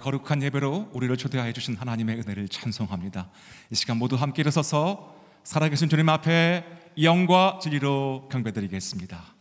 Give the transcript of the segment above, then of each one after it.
거룩한 예배로 우리를 초대하여 주신 하나님의 은혜를 찬송합니다. 이 시간 모두 함께 일어서서 살아계신 주님 앞에 영과 진리로 경배드리겠습니다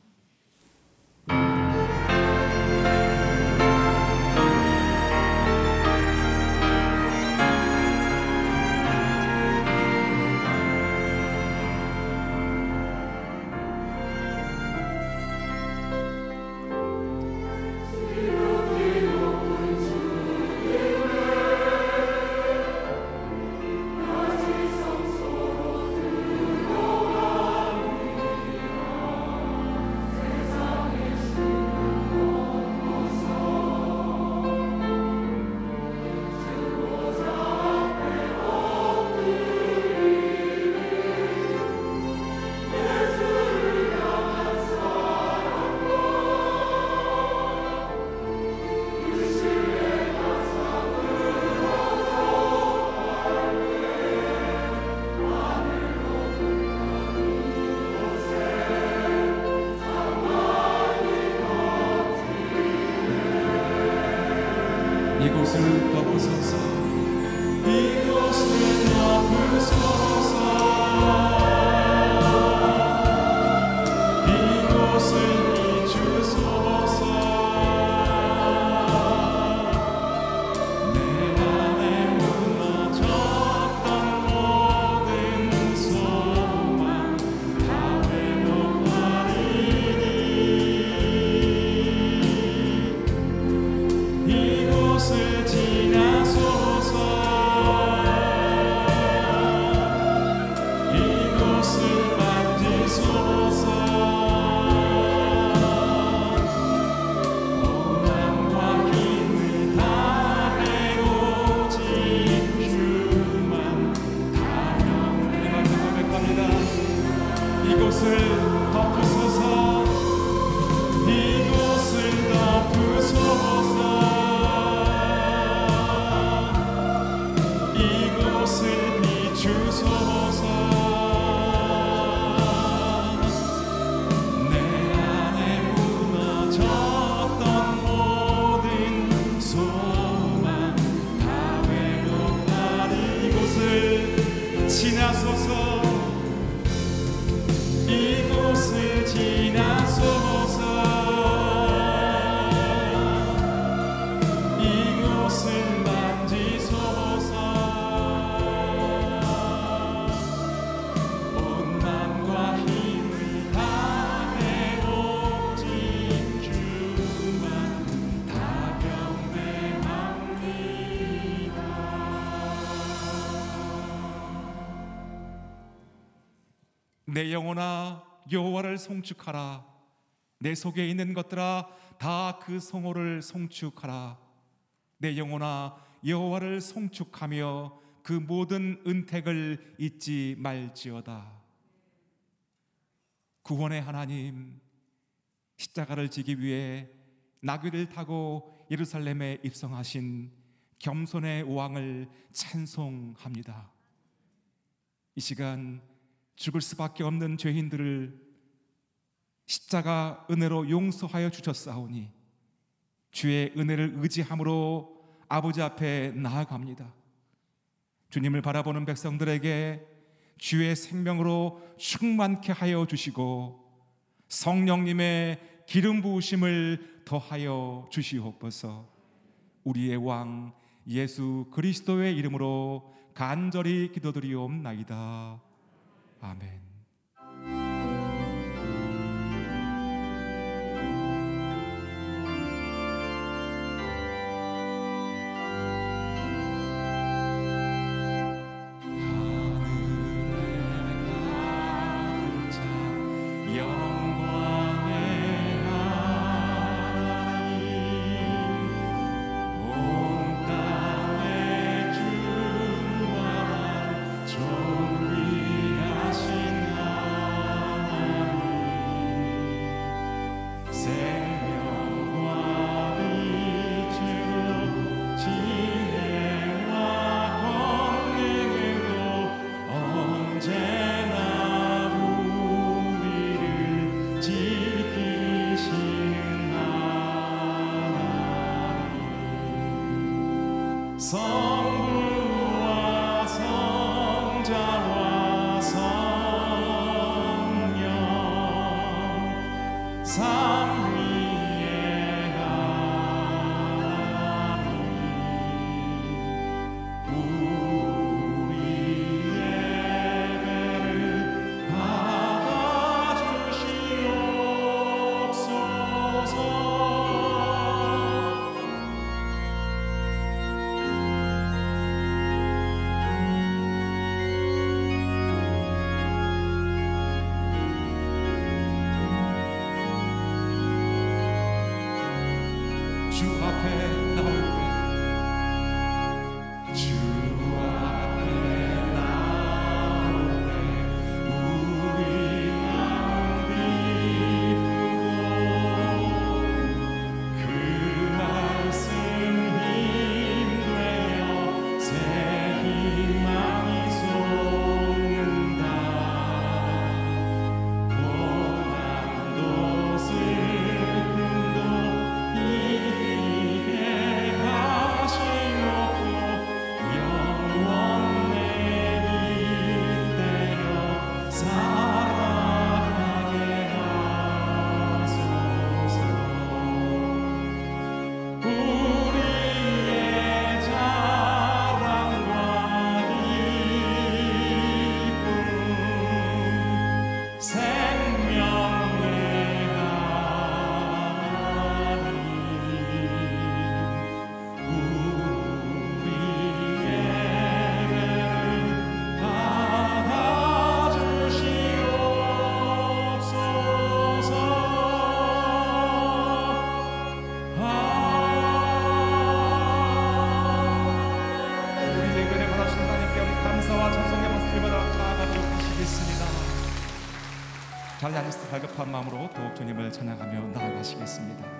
영혼아 여호와를 송축하라. 내 속에 있는 것들아 다 그 성호를 송축하라. 내 영혼아 여호와를 송축하며 그 모든 은택을 잊지 말지어다. 구원의 하나님 십자가를 지기 위해 나귀를 타고 예루살렘에 입성하신 겸손의 왕을 찬송합니다. 이 시간 죽을 수밖에 없는 죄인들을 십자가 은혜로 용서하여 주셨사오니 주의 은혜를 의지함으로 아버지 앞에 나아갑니다. 주님을 바라보는 백성들에게 주의 생명으로 충만케 하여 주시고 성령님의 기름 부으심을 더하여 주시옵소서. 우리의 왕 예수 그리스도의 이름으로 간절히 기도드리옵나이다. 아멘. 달라졌을 다급한 마음으로 더욱 주님을 찬양하며 나아가시겠습니다.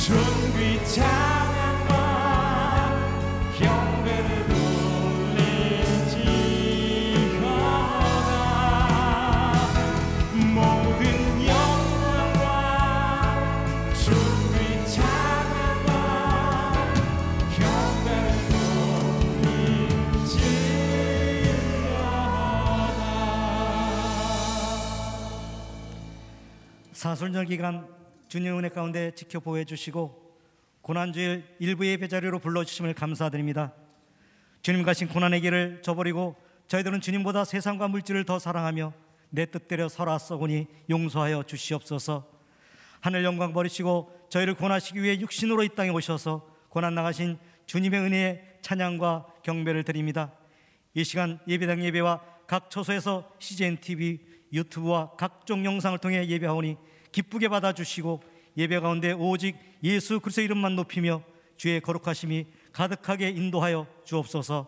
준비창한 밤 경배를 돌리지어다 모든 영광과 준비창한 밤 경배를 돌리지어다 사순절 기간 주님 은혜 가운데 지켜 보호해 주시고 고난주일 일부 예배 자리로 불러주심을 감사드립니다. 주님 가신 고난의 길을 저버리고 저희들은 주님보다 세상과 물질을 더 사랑하며 내 뜻대로 썩으니 용서하여 주시옵소서 하늘 영광 버리시고 저희를 고나시기 위해 육신으로 이 땅에 오셔서 고난 나가신 주님의 은혜에 찬양과 경배를 드립니다. 이 시간 예배당 예배와 각 처소에서 CGN TV, 유튜브와 각종 영상을 통해 예배하오니 기쁘게 받아주시고 예배 가운데 오직 예수 그리스도 이름만 높이며 주의 거룩하심이 가득하게 인도하여 주옵소서.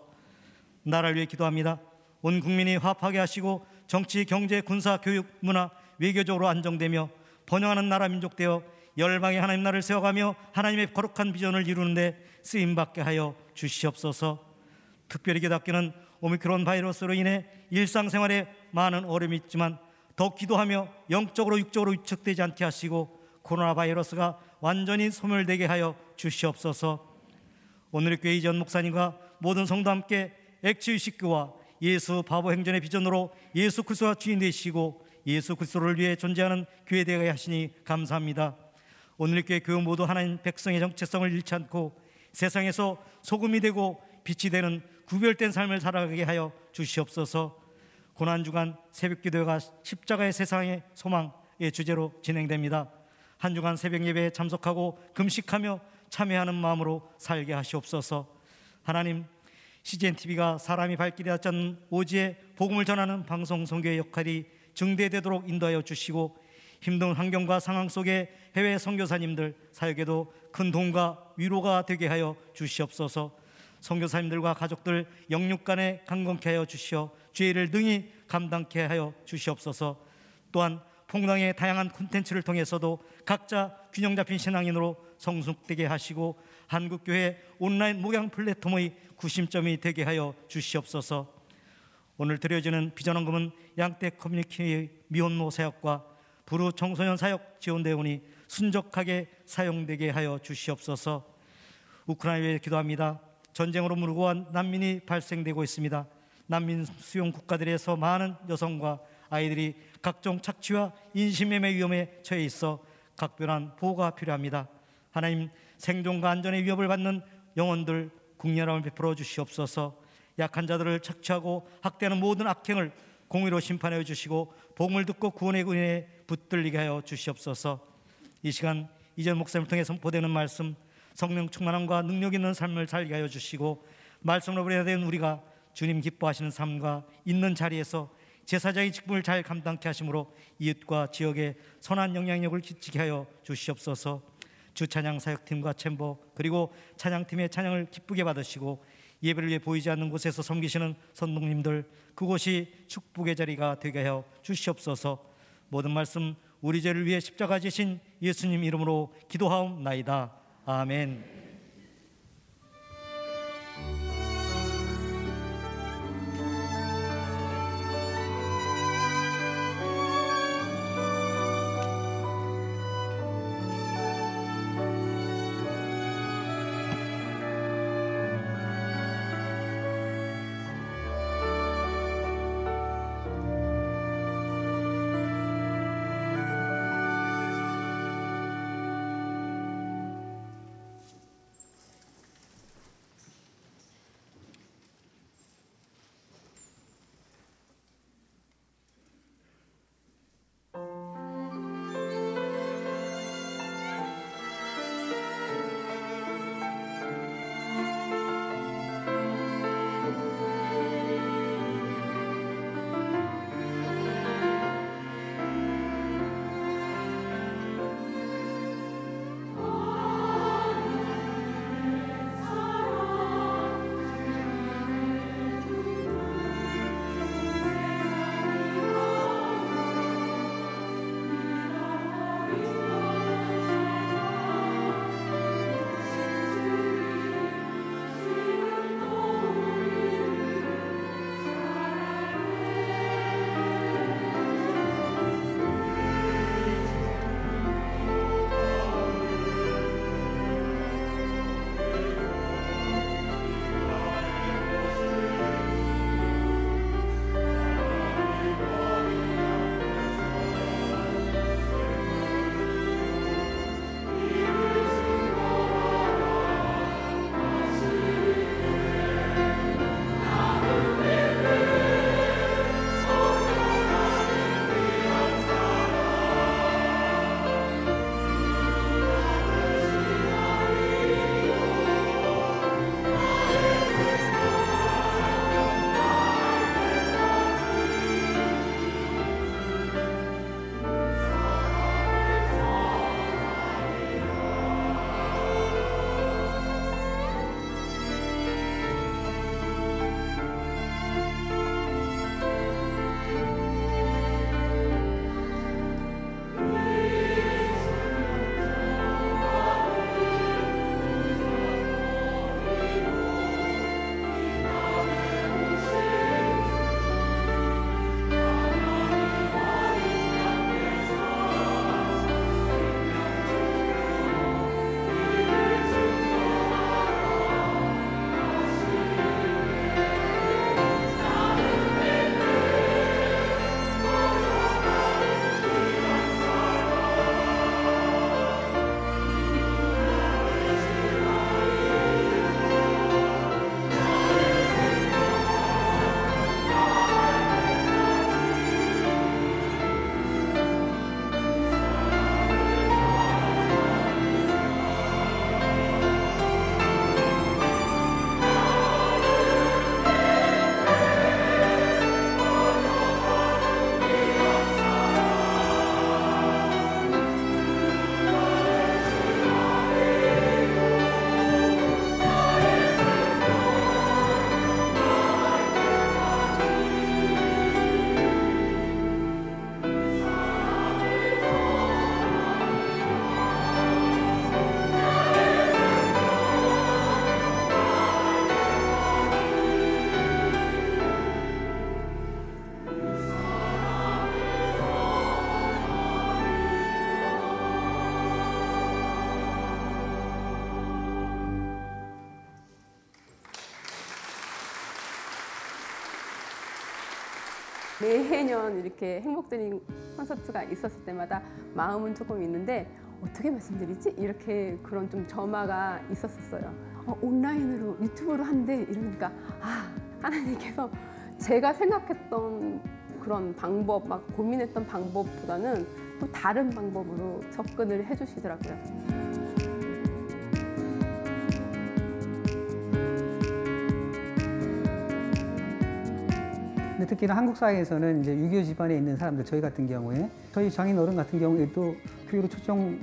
나라를 위해 기도합니다. 온 국민이 화합하게 하시고 정치, 경제, 군사, 교육, 문화, 외교적으로 안정되며 번영하는 나라 민족 되어 열방의 하나님 나라를 세워가며 하나님의 거룩한 비전을 이루는데 쓰임 받게 하여 주시옵소서. 특별히 기도학교는 오미크론 바이러스로 인해 일상생활에 많은 어려움이 있지만 더욱 기도하며 영적으로 육적으로 위축되지 않게 하시고 코로나 바이러스가 완전히 소멸되게 하여 주시옵소서. 오늘의 교회 이전 목사님과 모든 성도 함께 액치의식교와 예수 바보 행전의 비전으로 예수 그리스도가 주인 되시고 예수 그리스도를 위해 존재하는 교회 되게 하시니 감사합니다. 오늘의 교회 교회 모두 하나님 백성의 정체성을 잃지 않고 세상에서 소금이 되고 빛이 되는 구별된 삶을 살아가게 하여 주시옵소서. 고난 주간 새벽 기도가 십자가의 세상의 소망의 주제로 진행됩니다. 한 주간 새벽 예배에 참석하고 금식하며 참여하는 마음으로 살게 하시옵소서. 하나님, CGN TV가 사람이 발길이 닿지 오지에 복음을 전하는 방송 선교의 역할이 증대되도록 인도하여 주시고 힘든 환경과 상황 속에 해외 선교사님들 사역에도 큰 도움과 위로가 되게 하여 주시옵소서. 선교사님들과 가족들 영육 간에 강건케 하여 주시어 죄를 능히 감당케 하여 주시옵소서. 또한 풍당의 다양한 콘텐츠를 통해서도 각자 균형 잡힌 신앙인으로 성숙되게 하시고 한국교회 온라인 목양 플랫폼의 구심점이 되게 하여 주시옵소서. 오늘 드려지는 비전원금은 양떼 커뮤니티의 미혼모 사역과 부루 청소년 사역 지원 대원이 순적하게 사용되게 하여 주시옵소서. 우크라이나에 기도합니다. 전쟁으로 무르고한 난민이 발생되고 있습니다. 난민 수용 국가들에서 많은 여성과 아이들이 각종 착취와 인신매매 위험에 처해 있어 각별한 보호가 필요합니다. 하나님 생존과 안전의 위협을 받는 영혼들 국렬함을 베풀어 주시옵소서. 약한 자들을 착취하고 학대하는 모든 악행을 공의로 심판하여 주시고 복음을 듣고 구원의 은혜에 붙들리게 하여 주시옵소서. 이 시간 이전 목사님을 통해 선포되는 말씀 성령 충만함과 능력 있는 삶을 살게 하여 주시고 말씀으로 보내야 되는 우리가 주님 기뻐하시는 삶과 있는 자리에서 제사장의 직분을 잘 감당케 하심으로 이웃과 지역에 선한 영향력을 끼치게 하여 주시옵소서. 주 찬양 사역팀과 챔버 그리고 찬양팀의 찬양을 기쁘게 받으시고 예배를 위해 보이지 않는 곳에서 섬기시는 선동님들 그곳이 축복의 자리가 되게 하여 주시옵소서. 모든 말씀 우리 죄를 위해 십자가 지신 예수님 이름으로 기도하옵나이다. 아멘. 매해년 이렇게 행복드림 콘서트가 있었을 때마다 마음은 조금 있는데 어떻게 말씀드리지? 이렇게 그런 좀 점화가 있었었어요. 어, 온라인으로 유튜브로 한대 이러니까 아 하나님께서 제가 생각했던 그런 방법 막 고민했던 방법보다는 또 다른 방법으로 접근을 해주시더라고요. 근데 특히나 한국 사회에서는 이제 유교 집안에 있는 사람들 저희 같은 경우에 저희 장인 어른 같은 경우에도 교육으로 초청을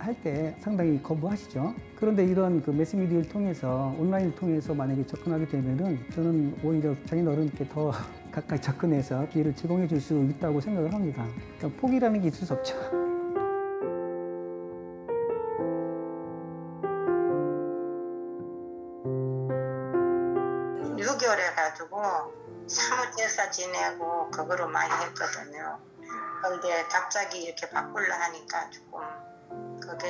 할 때 상당히 거부하시죠. 그런데 이런 그 매스미디어를 통해서 온라인을 통해서 만약에 접근하게 되면은 저는 오히려 장인 어른께 더 가까이 접근해서 기회를 제공해 줄 수 있다고 생각을 합니다. 그러니까 포기라는 게 있을 수 없죠. 유개월 해가지고 사무 제사 지내고 그거로 많이 했거든요. 근데 갑자기 이렇게 바꾸려 하니까 조금 그게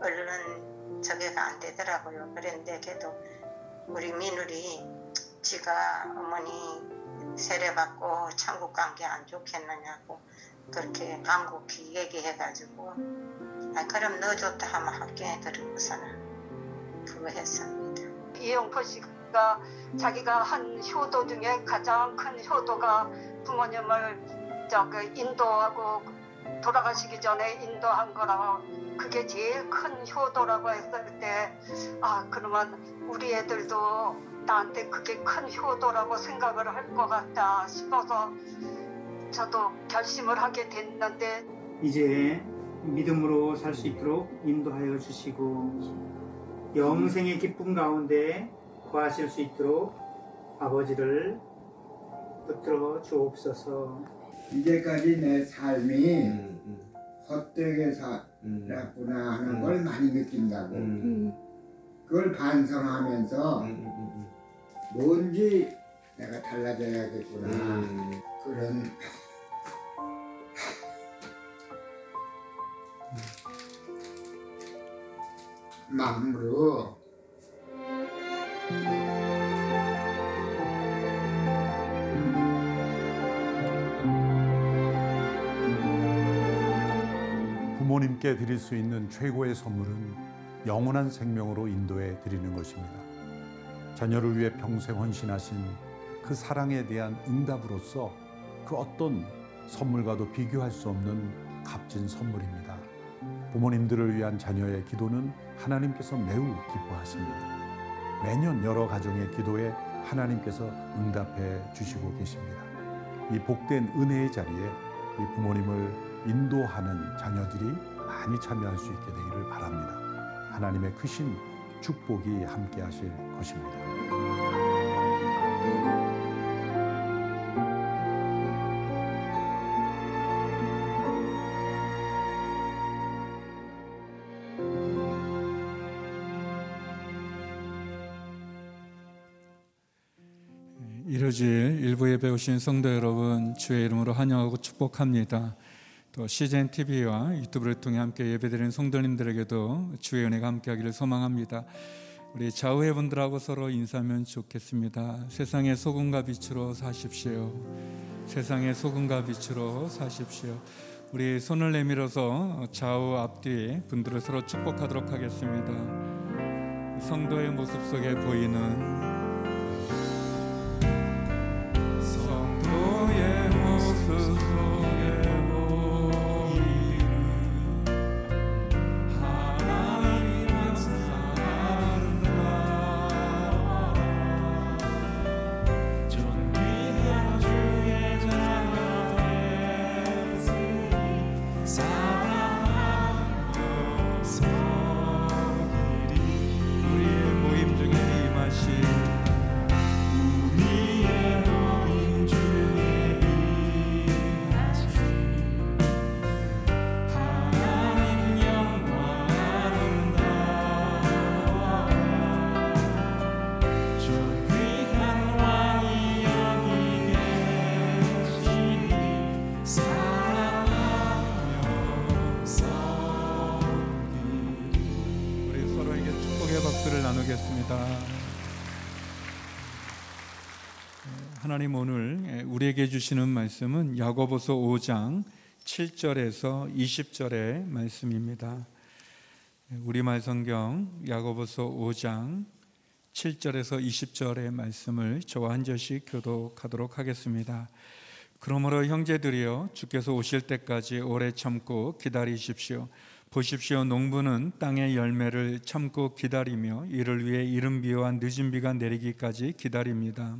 얼른 저게가 안 되더라고요. 그랬는데 그래도 우리 민울이 지가 어머니 세례받고 천국 간 게 안 좋겠느냐고 그렇게 간곡히 얘기해가지고 아 그럼 너 좋다 하면 할게 그러고서는 그거 했습니다. 이영포 씨가 자기가 한 효도 중에 가장 큰 효도가 부모님을 저그 인도하고 돌아가시기 전에 인도한 거라고 그게 제일 큰 효도라고 했을 때 아 그러면 우리 애들도 나한테 그게 큰 효도라고 생각을 할 것 같다 싶어서 저도 결심을 하게 됐는데 이제 믿음으로 살 수 있도록 인도하여 주시고 영생의 기쁨 가운데 거하실 수 있도록 아버지를 붙들어 주옵소서. 이제까지 내 삶이 음, 헛되게 음, 살았구나 하는 음. 걸 많이 느낀다고 음, 그걸 반성하면서 음, 뭔지 내가 달라져야겠구나 음. 그런 마음으로 부모님께 드릴 수 있는 최고의 선물은 영원한 생명으로 인도해 드리는 것입니다. 자녀를 위해 평생 헌신하신 그 사랑에 대한 응답으로서 그 어떤 선물과도 비교할 수 없는 값진 선물입니다. 부모님들을 위한 자녀의 기도는 하나님께서 매우 기뻐하십니다. 매년 여러 가정의 기도에 하나님께서 응답해 주시고 계십니다. 이 복된 은혜의 자리에 이 부모님을 인도하는 자녀들이 많이 참여할 수 있게 되기를 바랍니다. 하나님의 크신 축복이 함께 하실 것입니다. 이루어질 일부 예배 오신 성도 여러분 주의 이름으로 환영하고 축복합니다. 또 CGN TV와 유튜브를 통해 함께 예배드리는 성도님들에게도 주의 은혜가 함께하기를 소망합니다. 우리 좌우의 분들하고 서로 인사하면 좋겠습니다. 세상의 소금과 빛으로 사십시오. 세상의 소금과 빛으로 사십시오. 우리 손을 내밀어서 좌우 앞뒤 분들을 서로 축복하도록 하겠습니다. 성도의 모습 속에 보이는 하나님 오늘 우리에게 주시는 말씀은 야고보서 5장 7절에서 20절의 말씀입니다. 우리말 성경 야고보서 5장 7절에서 20절의 말씀을 저와 한 절씩 교독하도록 하겠습니다. 그러므로 형제들이여 주께서 오실 때까지 오래 참고 기다리십시오. 보십시오 농부는 땅의 열매를 참고 기다리며 이를 위해 이른 비와 늦은 비가 내리기까지 기다립니다.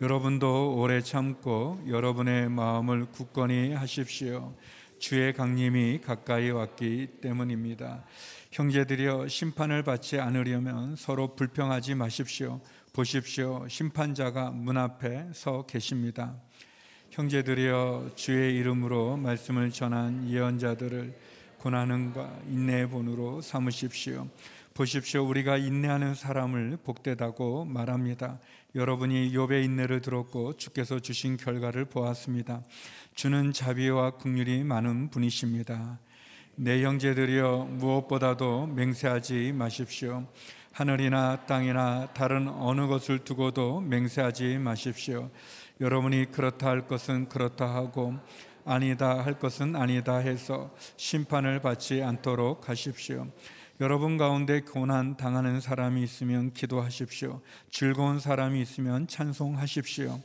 여러분도 오래 참고 여러분의 마음을 굳건히 하십시오. 주의 강림이 가까이 왔기 때문입니다. 형제들이여 심판을 받지 않으려면 서로 불평하지 마십시오. 보십시오. 심판자가 문 앞에 서 계십니다. 형제들이여 주의 이름으로 말씀을 전한 예언자들을 고난과 인내의 본으로 삼으십시오. 보십시오. 우리가 인내하는 사람을 복되다고 말합니다. 여러분이 욥의 인내를 들었고 주께서 주신 결과를 보았습니다. 주는 자비와 국률이 많은 분이십니다. 내 형제들이여 무엇보다도 맹세하지 마십시오. 하늘이나 땅이나 다른 어느 것을 두고도 맹세하지 마십시오. 여러분이 그렇다 할 것은 그렇다 하고 아니다 할 것은 아니다 해서 심판을 받지 않도록 하십시오. 여러분 가운데 고난 당하는 사람이 있으면 기도하십시오. 즐거운 사람이 있으면 찬송하십시오.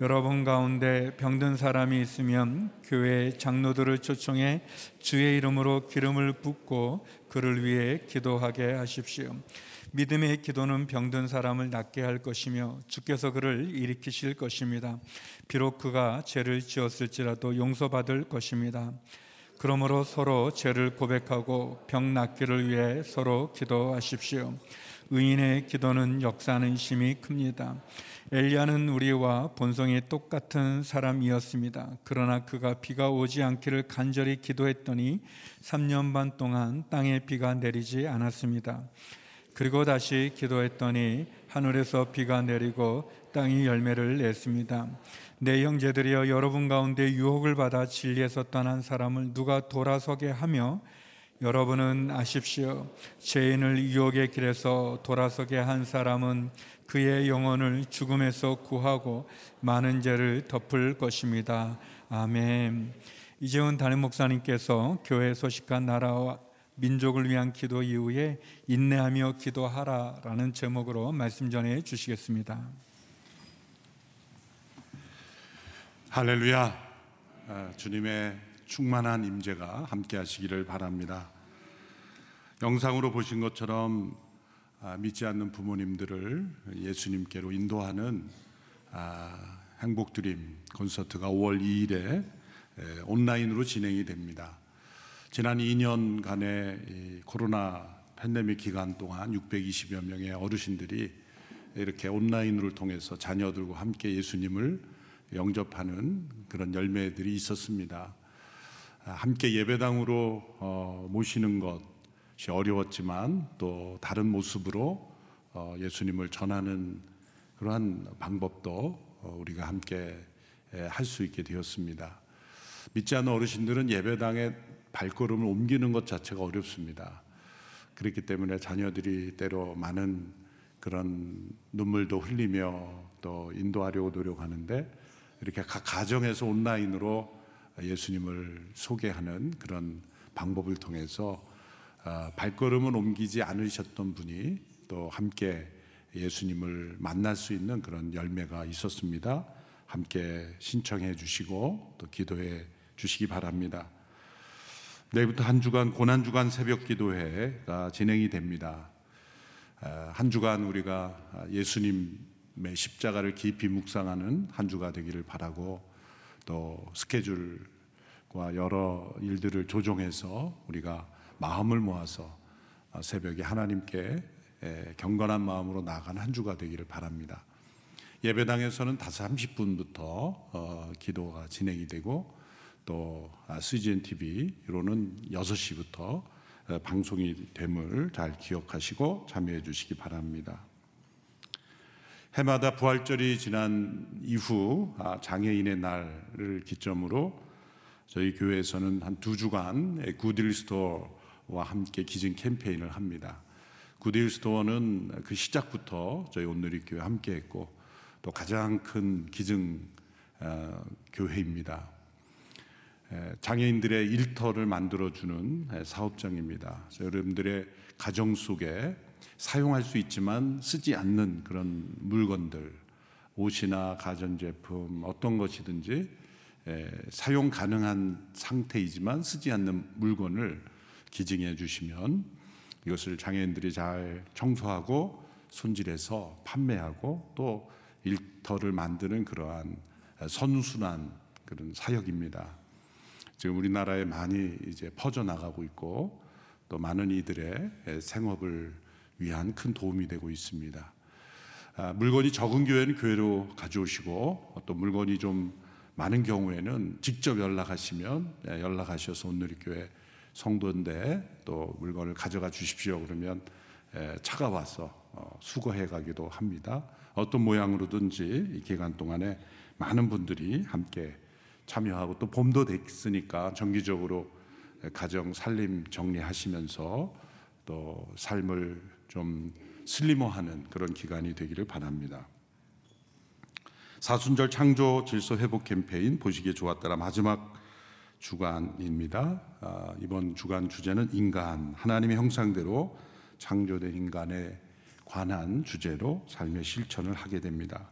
여러분 가운데 병든 사람이 있으면 교회 장로들을 초청해 주의 이름으로 기름을 붓고 그를 위해 기도하게 하십시오. 믿음의 기도는 병든 사람을 낫게 할 것이며 주께서 그를 일으키실 것입니다. 비록 그가 죄를 지었을지라도 용서받을 것입니다. 그러므로 서로 죄를 고백하고 병 낫기를 위해 서로 기도하십시오. 의인의 기도는 역사하는 힘이 큽니다. 엘리야는 우리와 본성이 똑같은 사람이었습니다. 그러나 그가 비가 오지 않기를 간절히 기도했더니 3년 반 동안 땅에 비가 내리지 않았습니다. 그리고 다시 기도했더니 하늘에서 비가 내리고 땅이 열매를 냈습니다. 내 형제들이여 여러분 가운데 유혹을 받아 진리에서 떠난 사람을 누가 돌아서게 하며 여러분은 아십시오. 죄인을 유혹의 길에서 돌아서게 한 사람은 그의 영혼을 죽음에서 구하고 많은 죄를 덮을 것입니다. 아멘. 이재훈 담임 목사님께서 교회 소식과 나라와 민족을 위한 기도 이후에 인내하며 기도하라라는 제목으로 말씀 전해 주시겠습니다. 할렐루야. 아, 주님의 충만한 임재가 함께 하시기를 바랍니다. 영상으로 보신 것처럼 아, 믿지 않는 부모님들을 예수님께로 인도하는 아, 행복드림 콘서트가 5월 2일에 온라인으로 진행이 됩니다. 지난 2년간의 코로나 팬데믹 기간 동안 620여 명의 어르신들이 이렇게 온라인을 통해서 자녀들과 함께 예수님을 영접하는 그런 열매들이 있었습니다. 함께 예배당으로 어, 모시는 것이 어려웠지만 또 다른 모습으로 어, 예수님을 전하는 그러한 방법도 어, 우리가 함께 할 수 있게 되었습니다. 믿지 않는 어르신들은 예배당에 발걸음을 옮기는 것 자체가 어렵습니다. 그렇기 때문에 자녀들이 때로 많은 그런 눈물도 흘리며 또 인도하려고 노력하는데 이렇게 각 가정에서 온라인으로 예수님을 소개하는 그런 방법을 통해서 아, 발걸음을 옮기지 않으셨던 분이 또 함께 예수님을 만날 수 있는 그런 열매가 있었습니다. 함께 신청해 주시고 또 기도해 주시기 바랍니다. 내일부터 한 주간 고난 주간 새벽 기도회가 진행이 됩니다. 아, 한 주간 우리가 예수님의 십자가를 깊이 묵상하는 한 주가 되기를 바라고 또 스케줄과 여러 일들을 조정해서 우리가 마음을 모아서 새벽에 하나님께 경건한 마음으로 나아가는 한 주가 되기를 바랍니다. 예배당에서는 5시 30분부터 어, 기도가 진행이 되고 또 CGN TV로는 6시부터 방송이 됨을 잘 기억하시고 참여해 주시기 바랍니다. 해마다 부활절이 지난 이후 아, 장애인의 날을 기점으로 저희 교회에서는 한 두 주간 구딜 스토어와 함께 기증 캠페인을 합니다. 구딜 스토어는 그 시작부터 저희 온누리 교회 함께 했고 또또 가장 큰 기증 어, 교회입니다. 에, 장애인들의 일터를 만들어주는 에, 사업장입니다. 여러분들의 가정 속에 사용할 수 있지만 쓰지 않는 그런 물건들, 옷이나 가전제품 어떤 것이든지 에, 사용 가능한 상태이지만 쓰지 않는 물건을 기증해 주시면 이것을 장애인들이 잘 청소하고 손질해서 판매하고 또 일터를 만드는 그러한 선순환 그런 사역입니다. 지금 우리나라에 많이 이제 퍼져 나가고 있고 또 많은 이들의 생업을 위한 큰 도움이 되고 있습니다. 아, 물건이 적은 교회는 교회로 가져오시고 또 물건이 좀 많은 경우에는 직접 연락하시면 예, 연락하셔서 온누리교회 성도인데 또 물건을 가져가 주십시오 그러면 예, 차가 와서 어, 수거해 가기도 합니다. 어떤 모양으로든지 이 기간 동안에 많은 분들이 함께 참여하고 또 봄도 됐으니까 정기적으로 가정 살림 정리하시면서 또 삶을 좀 슬리머하는 그런 기간이 되기를 바랍니다. 사순절 창조 질서 회복 캠페인 보시기에 좋았더라 마지막 주간입니다. 아, 이번 주간 주제는 인간 하나님의 형상대로 창조된 인간에 관한 주제로 삶의 실천을 하게 됩니다.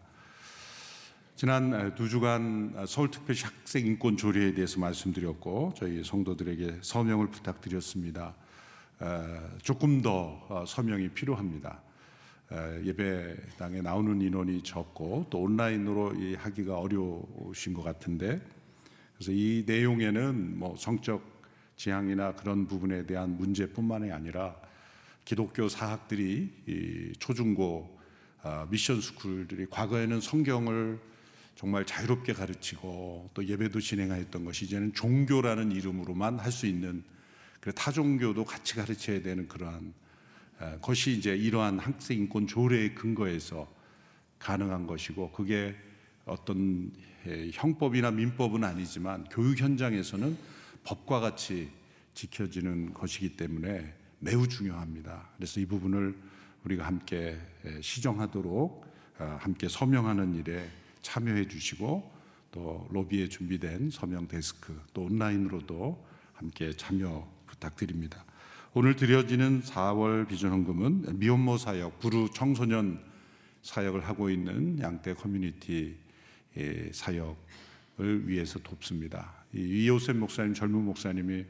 지난 두 주간 서울특별시 학생인권 조례에 대해서 말씀드렸고 저희 성도들에게 서명을 부탁드렸습니다. 조금 더 어, 서명이 필요합니다. 예배당에 나오는 인원이 적고 또 온라인으로 하기가 어려우신 것 같은데 그래서 이 내용에는 뭐 성적 지향이나 그런 부분에 대한 문제뿐만이 아니라 기독교 사학들이 초중고 아, 미션 스쿨들이 과거에는 성경을 정말 자유롭게 가르치고 또 예배도 진행하였던 것이 이제는 종교라는 이름으로만 할 수 있는 타종교도 같이 가르쳐야 되는 그러한 것이 이제 이러한 학생 인권 조례의 근거에서 가능한 것이고 그게 어떤 형법이나 민법은 아니지만 교육 현장에서는 법과 같이 지켜지는 것이기 때문에 매우 중요합니다. 그래서 이 부분을 우리가 함께 시정하도록 어, 함께 서명하는 일에 참여해 주시고 또 로비에 준비된 서명 데스크 또 온라인으로도 함께 참여 부탁드립니다. 오늘 드려지는 4월 비전 헌금은 미혼모 사역, 부르 청소년 사역을 하고 있는 양떼 커뮤니티 사역을 위해서 돕습니다. 이요셉 목사님, 젊은 목사님이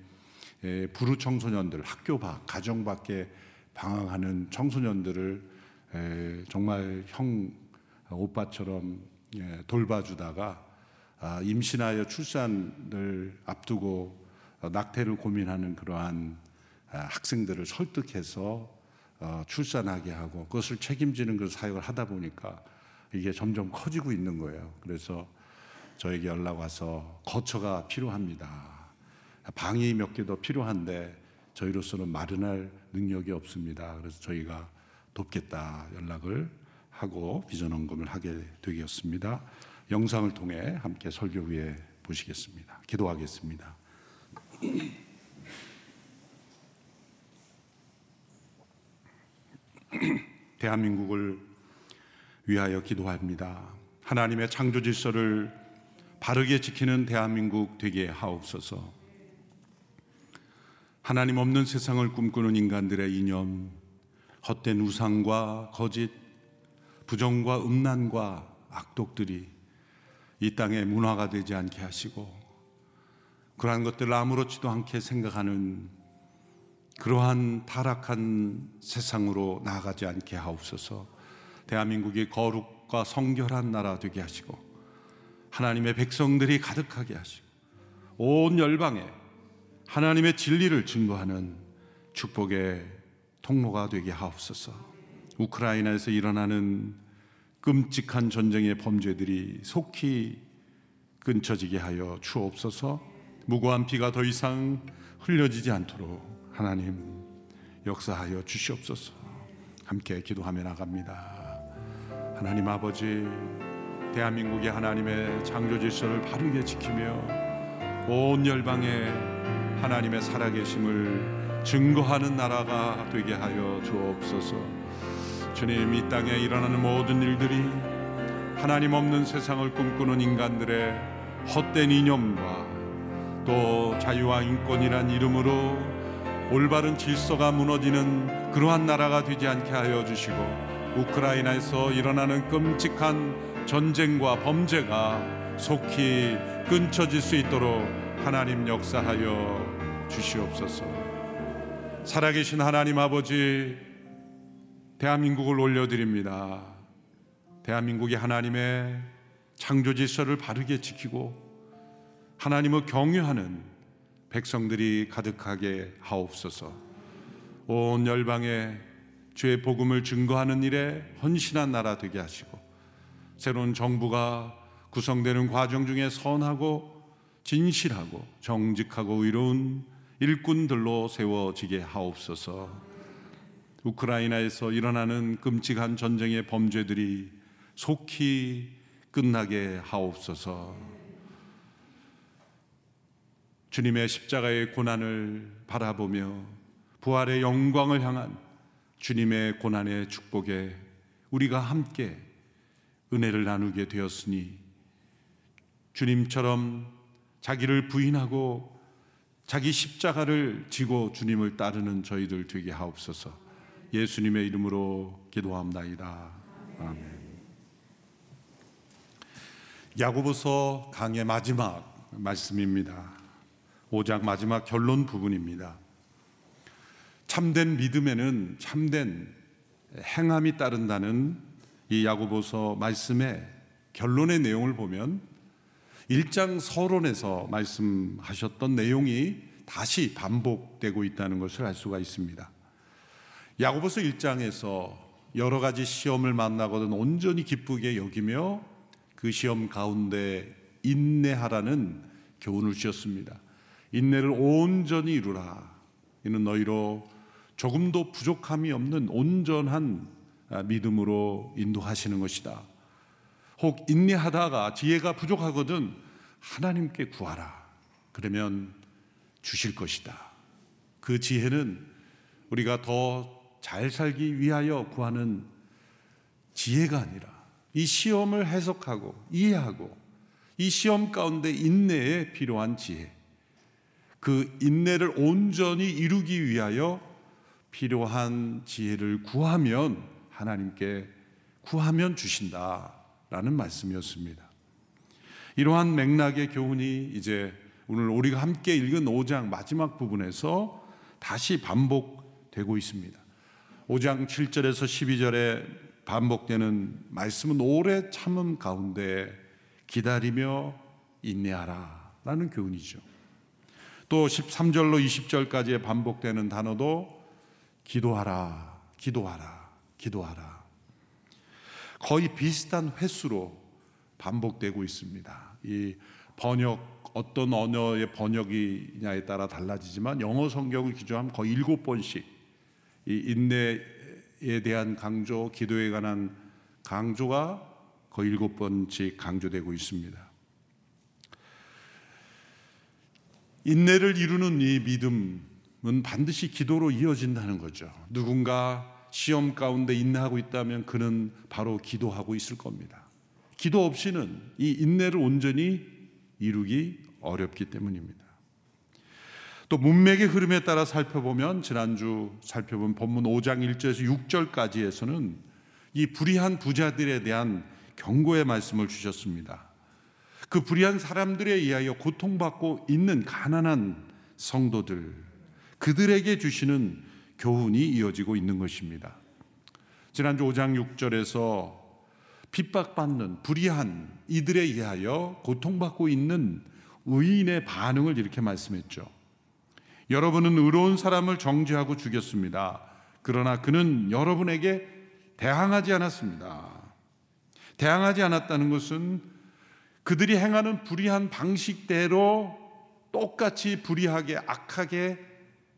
부르 청소년들, 학교 밖, 가정 밖에 방황하는 청소년들을 정말 형 오빠처럼 돌봐주다가 아, 임신하여 출산을 앞두고 낙태를 고민하는 그러한 아, 학생들을 설득해서 어, 출산하게 하고 그것을 책임지는 그 사역을 하다 보니까 이게 점점 커지고 있는 거예요. 그래서 저에게 연락 와서 거처가 필요합니다. 방이 몇 개 더 필요한데 저희로서는 마련할 능력이 없습니다. 그래서 저희가 돕겠다 연락을 하고 비전 헌금을 하게 되었습니다. 영상을 통해 함께 설교 위에 보시겠습니다. 기도하겠습니다. 대한민국을 위하여 기도합니다. 하나님의 창조 질서를 바르게 지키는 대한민국 되게 하옵소서. 하나님 없는 세상을 꿈꾸는 인간들의 이념, 헛된 우상과 거짓, 부정과 음란과 악독들이 이 땅의 문화가 되지 않게 하시고 그러한 것들을 아무렇지도 않게 생각하는 그러한 타락한 세상으로 나아가지 않게 하옵소서. 대한민국이 거룩과 성결한 나라 되게 하시고 하나님의 백성들이 가득하게 하시고 온 열방에 하나님의 진리를 증거하는 축복의 통로가 되게 하옵소서. 우크라이나에서 일어나는 끔찍한 전쟁의 범죄들이 속히 끊쳐지게 하여 주옵소서. 무고한 피가 더 이상 흘려지지 않도록 하나님 역사하여 주시옵소서. 함께 기도하며 나갑니다. 하나님 아버지, 대한민국의 하나님의 창조 질서를 바르게 지키며 온 열방에 하나님의 살아계심을 증거하는 나라가 되게 하여 주옵소서. 주님 이 땅에 일어나는 모든 일들이 하나님 없는 세상을 꿈꾸는 인간들의 헛된 이념과 또 자유와 인권이란 이름으로 올바른 질서가 무너지는 그러한 나라가 되지 않게 하여 주시고 우크라이나에서 일어나는 끔찍한 전쟁과 범죄가 속히 끊쳐질 수 있도록 하나님 역사하여 주시옵소서. 살아계신 하나님 아버지 대한민국을 올려드립니다. 대한민국이 하나님의 창조 질서를 바르게 지키고 하나님을 경외하는 백성들이 가득하게 하옵소서. 온 열방에 주의 복음을 증거하는 일에 헌신한 나라 되게 하시고 새로운 정부가 구성되는 과정 중에 선하고 진실하고 정직하고 의로운 일꾼들로 세워지게 하옵소서. 우크라이나에서 일어나는 끔찍한 전쟁의 범죄들이 속히 끝나게 하옵소서. 주님의 십자가의 고난을 바라보며 부활의 영광을 향한 주님의 고난의 축복에 우리가 함께 은혜를 나누게 되었으니 주님처럼 자기를 부인하고 자기 십자가를 지고 주님을 따르는 저희들 되게 하옵소서. 예수님의 이름으로 기도합나이다. 아멘. 야고보서 강의 마지막 말씀입니다. 5장 마지막 결론 부분입니다. 참된 믿음에는 참된 행함이 따른다는 이 야고보서 말씀의 결론의 내용을 보면 1장 서론에서 말씀하셨던 내용이 다시 반복되고 있다는 것을 알 수가 있습니다. 야고보서 1장에서 여러 가지 시험을 만나거든 온전히 기쁘게 여기며 그 시험 가운데 인내하라는 교훈을 주셨습니다. 인내를 온전히 이루라. 이는 너희로 조금도 부족함이 없는 온전한 믿음으로 인도하시는 것이다. 혹 인내하다가 지혜가 부족하거든 하나님께 구하라. 그러면 주실 것이다. 그 지혜는 우리가 더 잘 살기 위하여 구하는 지혜가 아니라 이 시험을 해석하고 이해하고 이 시험 가운데 인내에 필요한 지혜. 그 인내를 온전히 이루기 위하여 필요한 지혜를 구하면 하나님께 구하면 주신다라는 말씀이었습니다. 이러한 맥락의 교훈이 이제 오늘 우리가 함께 읽은 5장 마지막 부분에서 다시 반복되고 있습니다. 5장 7절에서 12절에 반복되는 말씀은 오래 참음 가운데 기다리며 인내하라 라는 교훈이죠. 또 13절로 20절까지 반복되는 단어도 기도하라, 기도하라, 기도하라. 거의 비슷한 횟수로 반복되고 있습니다. 이 번역 어떤 언어의 번역이냐에 따라 달라지지만 영어 성경을 기조하면 거의 일곱 번씩 이 인내에 대한 강조, 기도에 관한 강조가 거의 일곱 번씩 강조되고 있습니다. 인내를 이루는 이 믿음은 반드시 기도로 이어진다는 거죠. 누군가 시험 가운데 인내하고 있다면 그는 바로 기도하고 있을 겁니다. 기도 없이는 이 인내를 온전히 이루기 어렵기 때문입니다. 또 문맥의 흐름에 따라 살펴보면 지난주 살펴본 본문 5장 1절에서 6절까지에서는 이 불의한 부자들에 대한 경고의 말씀을 주셨습니다. 그 불의한 사람들에 의하여 고통받고 있는 가난한 성도들 그들에게 주시는 교훈이 이어지고 있는 것입니다. 지난주 5장 6절에서 핍박받는 불의한 이들에 의하여 고통받고 있는 의인의 반응을 이렇게 말씀했죠. 여러분은 의로운 사람을 정죄하고 죽였습니다. 그러나 그는 여러분에게 대항하지 않았습니다. 대항하지 않았다는 것은 그들이 행하는 불의한 방식대로 똑같이 불의하게 악하게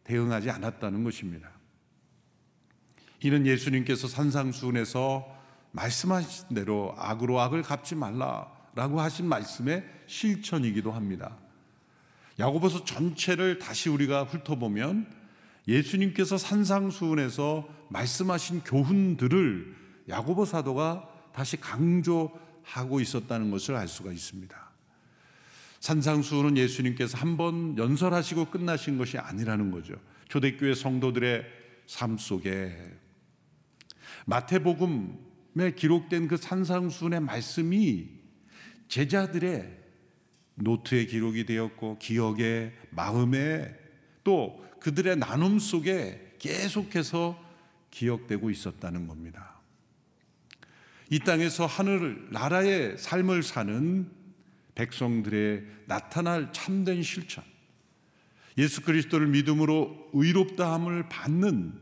대응하지 않았다는 것입니다. 이는 예수님께서 산상수훈에서 말씀하신 대로 악으로 악을 갚지 말라라고 하신 말씀의 실천이기도 합니다. 야고보서 전체를 다시 우리가 훑어보면 예수님께서 산상수훈에서 말씀하신 교훈들을 야고보 사도가 다시 강조 하고 있었다는 것을 알 수가 있습니다. 산상수훈은 예수님께서 한 번 연설하시고 끝나신 것이 아니라는 거죠. 초대교회 성도들의 삶 속에 마태복음에 기록된 그 산상수훈의 말씀이 제자들의 노트에 기록이 되었고 기억에 마음에 또 그들의 나눔 속에 계속해서 기억되고 있었다는 겁니다. 이 땅에서 하늘 나라의 삶을 사는 백성들의 나타날 참된 실천, 예수 그리스도를 믿음으로 의롭다함을 받는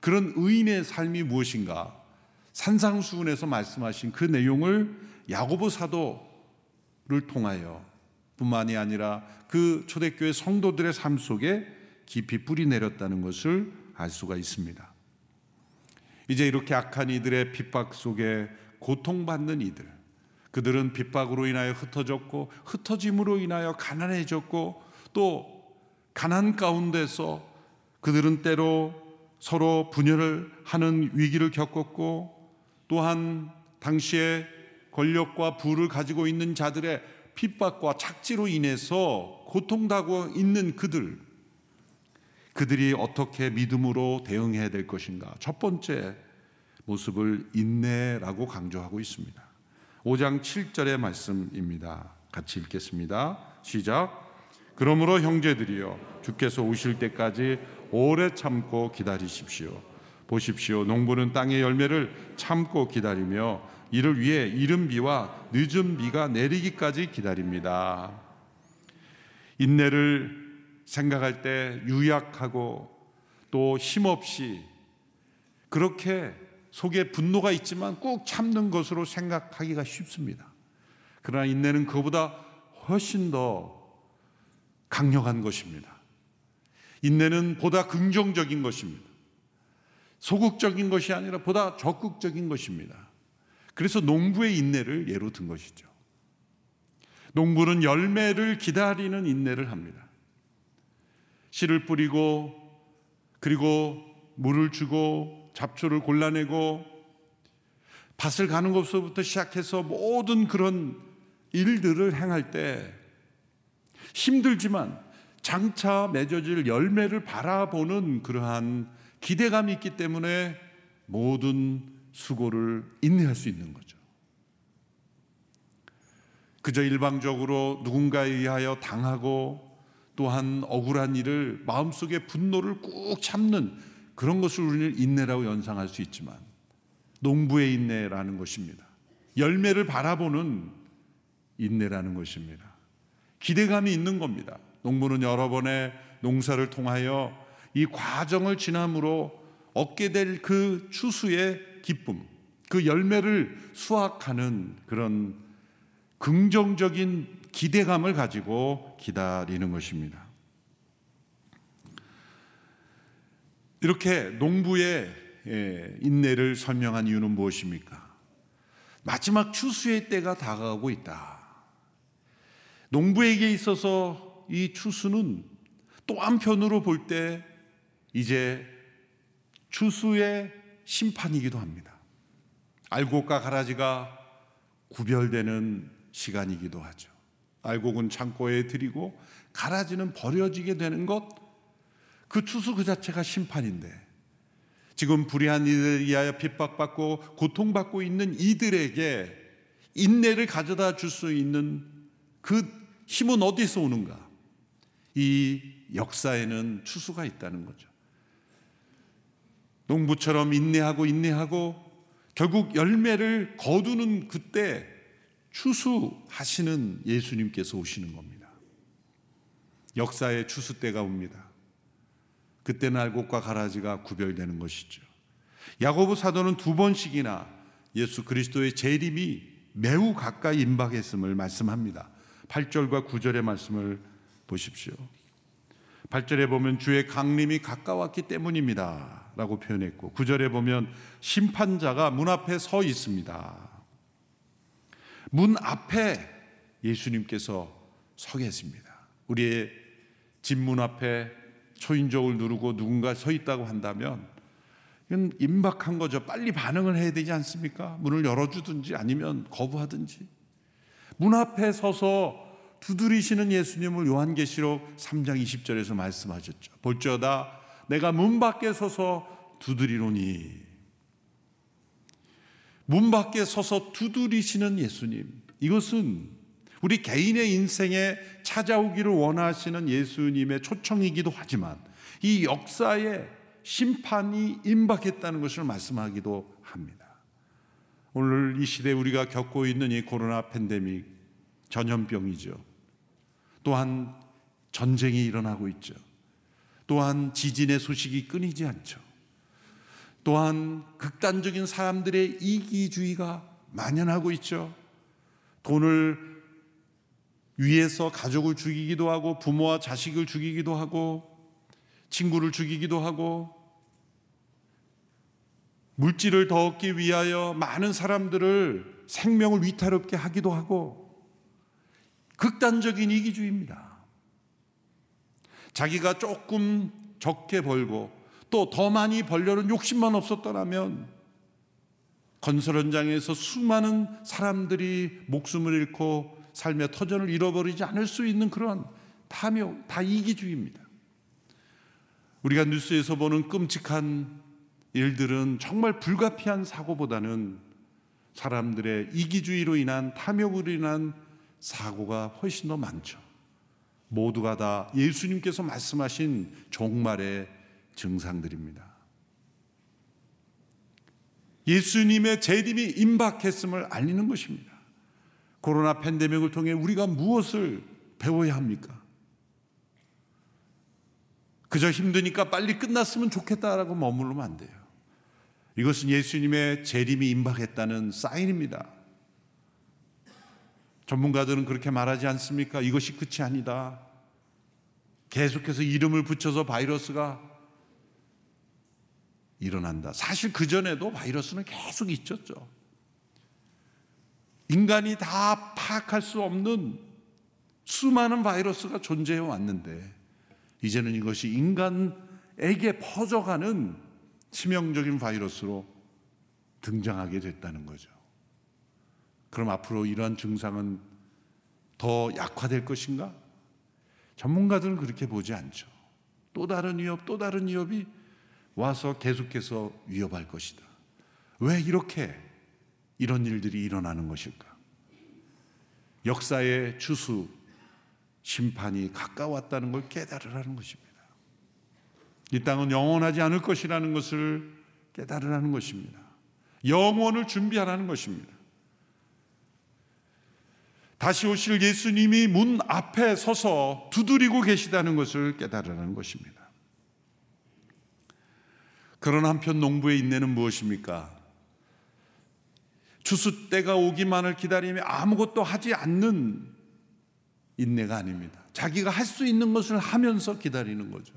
그런 의인의 삶이 무엇인가? 산상수훈에서 말씀하신 그 내용을 야고보 사도를 통하여 뿐만이 아니라 그 초대교회 성도들의 삶 속에 깊이 뿌리 내렸다는 것을 알 수가 있습니다. 이제 이렇게 악한 이들의 핍박 속에 고통받는 이들, 그들은 핍박으로 인하여 흩어졌고 흩어짐으로 인하여 가난해졌고 또 가난 가운데서 그들은 때로 서로 분열을 하는 위기를 겪었고 또한 당시에 권력과 부를 가지고 있는 자들의 핍박과 착지로 인해서 고통당하고 있는 그들 그들이 어떻게 믿음으로 대응해야 될 것인가? 첫 번째 모습을 인내라고 강조하고 있습니다. 5장 7절의 말씀입니다. 같이 읽겠습니다. 시작. 그러므로 형제들이여 주께서 오실 때까지 오래 참고 기다리십시오. 보십시오. 농부는 땅의 열매를 참고 기다리며 이를 위해 이른 비와 늦은 비가 내리기까지 기다립니다. 인내를 생각할 때 유약하고 또 힘없이 그렇게 속에 분노가 있지만 꼭 참는 것으로 생각하기가 쉽습니다. 그러나 인내는 그보다 훨씬 더 강력한 것입니다. 인내는 보다 긍정적인 것입니다. 소극적인 것이 아니라 보다 적극적인 것입니다. 그래서 농부의 인내를 예로 든 것이죠. 농부는 열매를 기다리는 인내를 합니다. 씨를 뿌리고 그리고 물을 주고 잡초를 골라내고 밭을 가는 것부터 시작해서 모든 그런 일들을 행할 때 힘들지만 장차 맺어질 열매를 바라보는 그러한 기대감이 있기 때문에 모든 수고를 인내할 수 있는 거죠. 그저 일방적으로 누군가에 의하여 당하고 또한 억울한 일을 마음속에 분노를 꾹 참는 그런 것을 우리는 인내라고 연상할 수 있지만 농부의 인내라는 것입니다. 열매를 바라보는 인내라는 것입니다. 기대감이 있는 겁니다. 농부는 여러 번의 농사를 통하여 이 과정을 지남으로 얻게 될 그 추수의 기쁨, 그 열매를 수확하는 그런 긍정적인 기대감을 가지고 기다리는 것입니다. 이렇게 농부의 예, 인내를 설명한 이유는 무엇입니까? 마지막 추수의 때가 다가오고 있다. 농부에게 있어서 이 추수는 또 한편으로 볼 때 이제 추수의 심판이기도 합니다. 알곡과 가라지가 구별되는 시간이기도 하죠. 알곡은 창고에 들이고 가라지는 버려지게 되는 것, 그 추수 그 자체가 심판인데 지금 불의한 이들에 의하여 핍박받고 고통받고 있는 이들에게 인내를 가져다 줄 수 있는 그 힘은 어디서 오는가? 이 역사에는 추수가 있다는 거죠. 농부처럼 인내하고 인내하고 결국 열매를 거두는 그때 추수하시는 예수님께서 오시는 겁니다. 역사의 추수 때가 옵니다. 그때는 알곡과 가라지가 구별되는 것이죠. 야고보 사도는 두 번씩이나 예수 그리스도의 재림이 매우 가까이 임박했음을 말씀합니다. 8절과 9절의 말씀을 보십시오. 8절에 보면 주의 강림이 가까웠기 때문입니다. 라고 표현했고 9절에 보면 심판자가 문 앞에 서 있습니다. 문 앞에 예수님께서 서 계십니다. 우리의 집 문 앞에 초인종을 누르고 누군가 서 있다고 한다면 이건 임박한 거죠. 빨리 반응을 해야 되지 않습니까? 문을 열어주든지 아니면 거부하든지. 문 앞에 서서 두드리시는 예수님을 요한계시록 3장 20절에서 말씀하셨죠. 볼지어다 내가 문 밖에 서서 두드리노니. 문 밖에 서서 두드리시는 예수님. 이것은 우리 개인의 인생에 찾아오기를 원하시는 예수님의 초청이기도 하지만 이 역사에 심판이 임박했다는 것을 말씀하기도 합니다. 오늘 이 시대 우리가 겪고 있는 이 코로나 팬데믹 전염병이죠. 또한 전쟁이 일어나고 있죠. 또한 지진의 소식이 끊이지 않죠. 또한 극단적인 사람들의 이기주의가 만연하고 있죠. 돈을 위해서 가족을 죽이기도 하고 부모와 자식을 죽이기도 하고 친구를 죽이기도 하고 물질을 더 얻기 위하여 많은 사람들을 생명을 위태롭게 하기도 하고 극단적인 이기주의입니다. 자기가 조금 적게 벌고 또 더 많이 벌려는 욕심만 없었더라면 건설 현장에서 수많은 사람들이 목숨을 잃고 삶의 터전을 잃어버리지 않을 수 있는 그런 탐욕, 다 이기주의입니다. 우리가 뉴스에서 보는 끔찍한 일들은 정말 불가피한 사고보다는 사람들의 이기주의로 인한 탐욕으로 인한 사고가 훨씬 더 많죠. 모두가 다 예수님께서 말씀하신 종말의 증상들입니다. 예수님의 재림이 임박했음을 알리는 것입니다. 코로나 팬데믹을 통해 우리가 무엇을 배워야 합니까? 그저 힘드니까 빨리 끝났으면 좋겠다라고 머무르면 안 돼요. 이것은 예수님의 재림이 임박했다는 사인입니다. 전문가들은 그렇게 말하지 않습니까? 이것이 끝이 아니다. 계속해서 이름을 붙여서 바이러스가 일어난다. 사실 그 전에도 바이러스는 계속 있었죠. 인간이 다 파악할 수 없는 수많은 바이러스가 존재해 왔는데 이제는 이것이 인간에게 퍼져가는 치명적인 바이러스로 등장하게 됐다는 거죠. 그럼 앞으로 이러한 증상은 더 약화될 것인가? 전문가들은 그렇게 보지 않죠. 또 다른 위협, 또 다른 위협이 와서 계속해서 위협할 것이다. 왜 이렇게 이런 일들이 일어나는 것일까? 역사의 추수, 심판이 가까웠다는 걸 깨달으라는 것입니다. 이 땅은 영원하지 않을 것이라는 것을 깨달으라는 것입니다. 영원을 준비하라는 것입니다. 다시 오실 예수님이 문 앞에 서서 두드리고 계시다는 것을 깨달으라는 것입니다. 그런 한편 농부의 인내는 무엇입니까? 추수 때가 오기만을 기다리며 아무것도 하지 않는 인내가 아닙니다. 자기가 할 수 있는 것을 하면서 기다리는 거죠.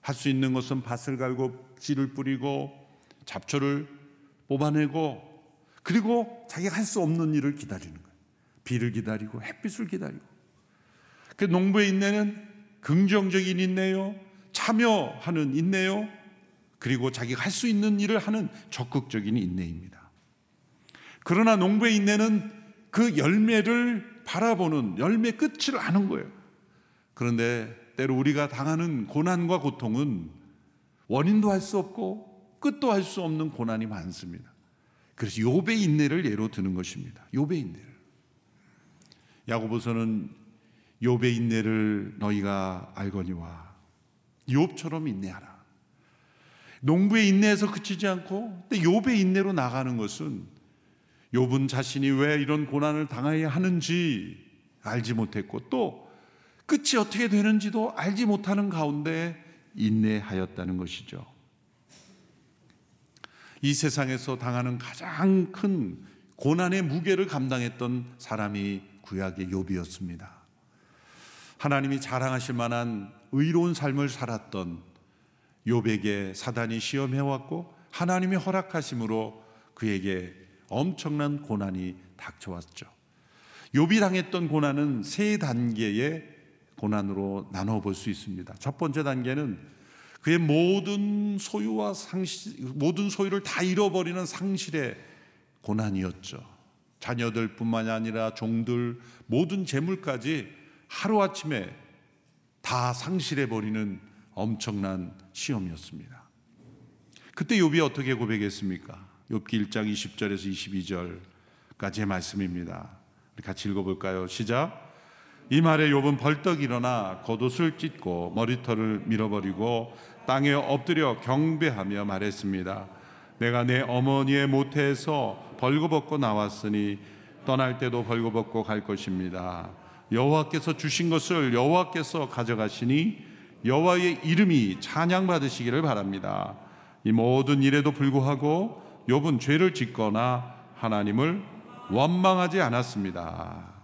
할 수 있는 것은 밭을 갈고 씨를 뿌리고 잡초를 뽑아내고 그리고 자기가 할 수 없는 일을 기다리는 거예요. 비를 기다리고 햇빛을 기다리고. 그 농부의 인내는 긍정적인 인내요, 참여하는 인내요, 그리고 자기가 할 수 있는 일을 하는 적극적인 인내입니다. 그러나 농부의 인내는 그 열매를 바라보는 열매 끝을 아는 거예요. 그런데 때로 우리가 당하는 고난과 고통은 원인도 할 수 없고 끝도 할 수 없는 고난이 많습니다. 그래서 욥의 인내를 예로 드는 것입니다. 욥의 인내를. 야고보서는 욥의 인내를 너희가 알거니와 욥처럼 인내하라. 농부의 인내에서 그치지 않고 근데 욥의 인내로 나가는 것은 욥은 자신이 왜 이런 고난을 당해야 하는지 알지 못했고 또 끝이 어떻게 되는지도 알지 못하는 가운데 인내하였다는 것이죠. 이 세상에서 당하는 가장 큰 고난의 무게를 감당했던 사람이 구약의 욥이었습니다. 하나님이 자랑하실 만한 의로운 삶을 살았던 욥에게 사단이 시험해 왔고 하나님이 허락하심으로 그에게 엄청난 고난이 닥쳐왔죠. 욥이 당했던 고난은 세 단계의 고난으로 나눠 볼 수 있습니다. 첫 번째 단계는 그의 모든 소유와 상실, 모든 소유를 다 잃어버리는 상실의 고난이었죠. 자녀들뿐만이 아니라 종들 모든 재물까지 하루아침에 다 상실해 버리는 엄청난 시험이었습니다. 그때 욥이 어떻게 고백했습니까? 욥기 1장 20절에서 22절까지의 말씀입니다. 같이 읽어 볼까요? 시작. 이 말에 욥은 벌떡 일어나 겉옷을 찢고 머리털을 밀어버리고 땅에 엎드려 경배하며 말했습니다. 내가 내 어머니의 모태에서 벌거벗고 나왔으니 떠날 때도 벌거벗고 갈 것입니다. 여호와께서 주신 것을 여호와께서 가져가시니 여호와의 이름이 찬양받으시기를 바랍니다. 이 모든 일에도 불구하고 욥은 죄를 짓거나 하나님을 원망하지 않았습니다.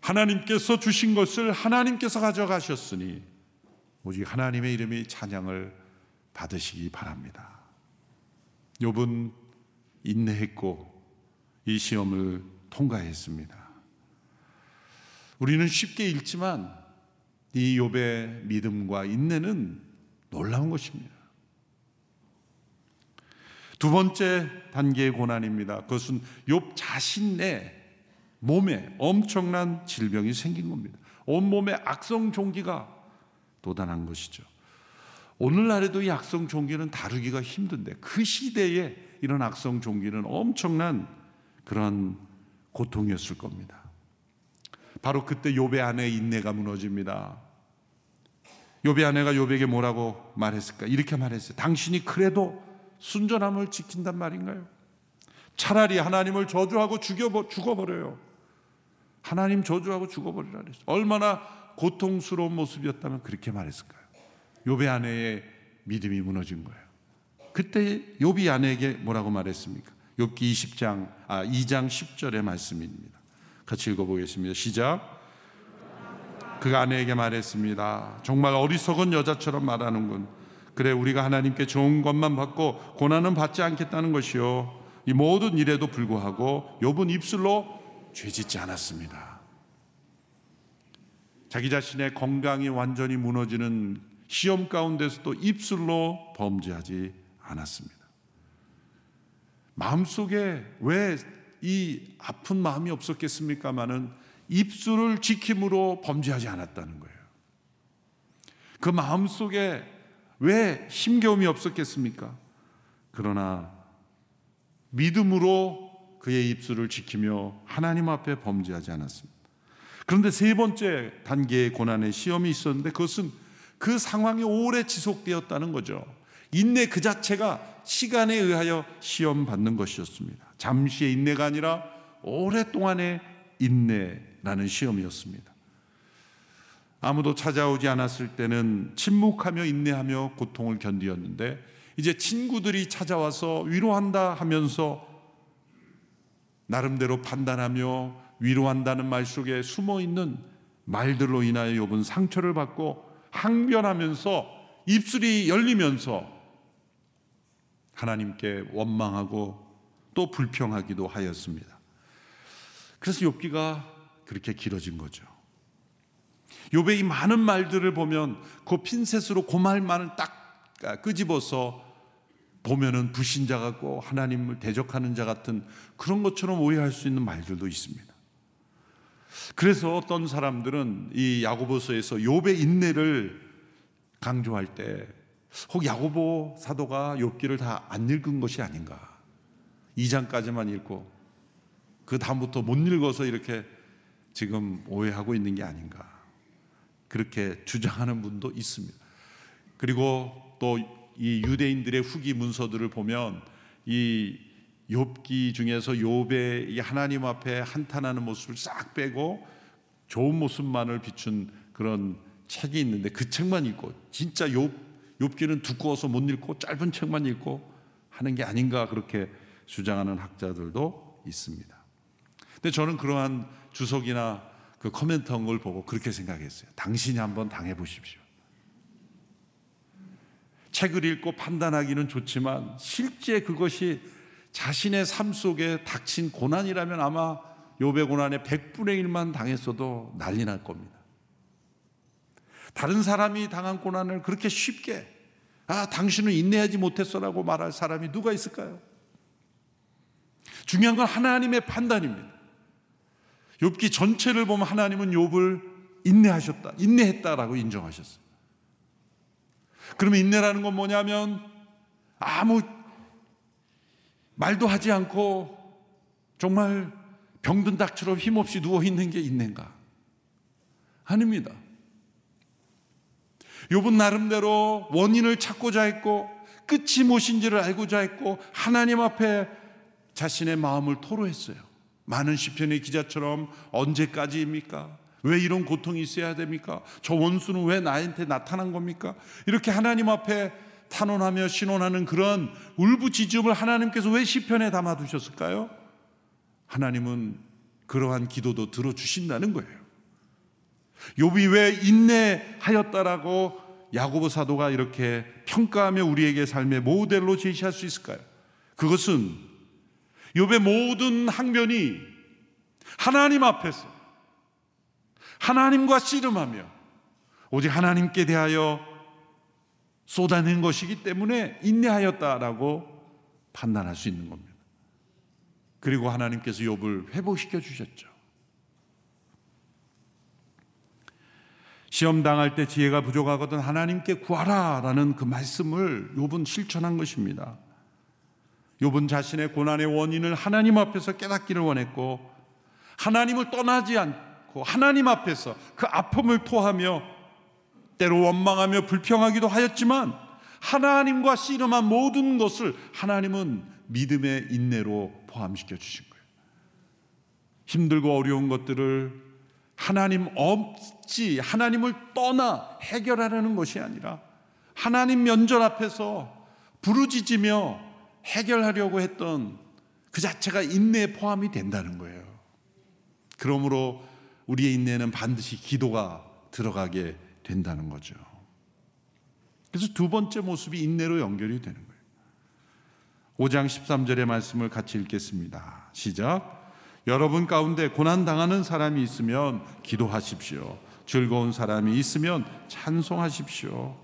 하나님께서 주신 것을 하나님께서 가져가셨으니 오직 하나님의 이름이 찬양을 받으시기 바랍니다. 욥은 인내했고 이 시험을 통과했습니다. 우리는 쉽게 읽지만 이 욥의 믿음과 인내는 놀라운 것입니다. 두 번째 단계의 고난입니다. 그것은 욥 자신의 몸에 엄청난 질병이 생긴 겁니다. 온몸에 악성 종기가 도단한 것이죠. 오늘날에도 이 악성 종기는 다루기가 힘든데 그 시대에 이런 악성 종기는 엄청난 그런 고통이었을 겁니다. 바로 그때 욥의 아내의 인내가 무너집니다. 욥의 아내가 욥에게 뭐라고 말했을까? 이렇게 말했어요. 당신이 그래도 순전함을 지킨단 말인가요? 차라리 하나님을 저주하고 죽여 죽어버려요. 하나님 저주하고 죽어버리라 그랬어요. 얼마나 고통스러운 모습이었다면 그렇게 말했을까요? 욥의 아내의 믿음이 무너진 거예요. 그때 욥이 아내에게 뭐라고 말했습니까? 욥기 20장 아 2장 10절의 말씀입니다. 같이 읽어보겠습니다. 시작. 그가 아내에게 말했습니다. 정말 어리석은 여자처럼 말하는군. 그래 우리가 하나님께 좋은 것만 받고 고난은 받지 않겠다는 것이요. 이 모든 일에도 불구하고 욥은 입술로 죄짓지 않았습니다. 자기 자신의 건강이 완전히 무너지는 시험 가운데서도 입술로 범죄하지 않았습니다. 마음속에 왜 이 아픈 마음이 없었겠습니까마는 입술을 지킴으로 범죄하지 않았다는 거예요. 그 마음 속에 왜 힘겨움이 없었겠습니까? 그러나 믿음으로 그의 입술을 지키며 하나님 앞에 범죄하지 않았습니다. 그런데 세 번째 단계의 고난의 시험이 있었는데 그것은 그 상황이 오래 지속되었다는 거죠. 인내 그 자체가 시간에 의하여 시험 받는 것이었습니다. 잠시의 인내가 아니라 오랫동안의 인내라는 시험이었습니다. 아무도 찾아오지 않았을 때는 침묵하며 인내하며 고통을 견디었는데 이제 친구들이 찾아와서 위로한다 하면서 나름대로 판단하며 위로한다는 말 속에 숨어 있는 말들로 인하여 욥은 상처를 받고 항변하면서 입술이 열리면서 하나님께 원망하고 또 불평하기도 하였습니다. 그래서 욥기가 그렇게 길어진 거죠. 욥의 이 많은 말들을 보면 그 핀셋으로 그 말만을 딱 끄집어서 보면은 불신자 같고 하나님을 대적하는 자 같은 그런 것처럼 오해할 수 있는 말들도 있습니다. 그래서 어떤 사람들은 이 야고보서에서 욥의 인내를 강조할 때 혹 야고보 사도가 욥기를 다 안 읽은 것이 아닌가. 2장까지만 읽고 그 다음부터 못 읽어서 이렇게 지금 오해하고 있는 게 아닌가. 그렇게 주장하는 분도 있습니다. 그리고 또 이 유대인들의 후기 문서들을 보면 이 욥기 중에서 욥의 이 하나님 앞에 한탄하는 모습을 싹 빼고 좋은 모습만을 비춘 그런 책이 있는데 그 책만 읽고 진짜 욥 욥기는 두꺼워서 못 읽고 짧은 책만 읽고 하는 게 아닌가 그렇게 주장하는 학자들도 있습니다. 근데 저는 그러한 주석이나 그 코멘트 한 걸 보고 그렇게 생각했어요. 당신이 한번 당해 보십시오. 책을 읽고 판단하기는 좋지만 실제 그것이 자신의 삶 속에 닥친 고난이라면 아마 욥의 고난의 100분의 1만 당했어도 난리 날 겁니다. 다른 사람이 당한 고난을 그렇게 쉽게 아, 당신은 인내하지 못했어라고 말할 사람이 누가 있을까요? 중요한 건 하나님의 판단입니다. 욥기 전체를 보면 하나님은 욥을 인내하셨다. 인내했다라고 인정하셨어요. 그러면 인내라는 건 뭐냐면 아무 말도 하지 않고 정말 병든 닭처럼 힘없이 누워 있는 게 인내인가? 아닙니다. 욥은 나름대로 원인을 찾고자 했고 끝이 무엇인지를 알고자 했고 하나님 앞에 자신의 마음을 토로했어요. 많은 시편의 기자처럼 언제까지입니까? 왜 이런 고통이 있어야 됩니까? 저 원수는 왜 나한테 나타난 겁니까? 이렇게 하나님 앞에 탄원하며 신원하는 그런 울부짖음을 하나님께서 왜 시편에 담아 두셨을까요? 하나님은 그러한 기도도 들어 주신다는 거예요. 욥이 왜 인내하였다라고 야고보 사도가 이렇게 평가하며 우리에게 삶의 모델로 제시할 수 있을까요? 그것은 욥의 모든 항변이 하나님 앞에서 하나님과 씨름하며 오직 하나님께 대하여 쏟아낸 것이기 때문에 인내하였다라고 판단할 수 있는 겁니다. 그리고 하나님께서 욥을 회복시켜 주셨죠. 시험 당할 때 지혜가 부족하거든 하나님께 구하라라는 그 말씀을 욥은 실천한 것입니다. 욥은 자신의 고난의 원인을 하나님 앞에서 깨닫기를 원했고 하나님을 떠나지 않고 하나님 앞에서 그 아픔을 토하며 때로 원망하며 불평하기도 하였지만 하나님과 씨름한 모든 것을 하나님은 믿음의 인내로 포함시켜 주신 거예요. 힘들고 어려운 것들을 하나님 없지 하나님을 떠나 해결하려는 것이 아니라 하나님 면전 앞에서 부르짖으며 해결하려고 했던 그 자체가 인내에 포함이 된다는 거예요. 그러므로 우리의 인내는 반드시 기도가 들어가게 된다는 거죠. 그래서 두 번째 모습이 인내로 연결이 되는 거예요. 5장 13절의 말씀을 같이 읽겠습니다. 시작. 여러분 가운데 고난 당하는 사람이 있으면 기도하십시오. 즐거운 사람이 있으면 찬송하십시오.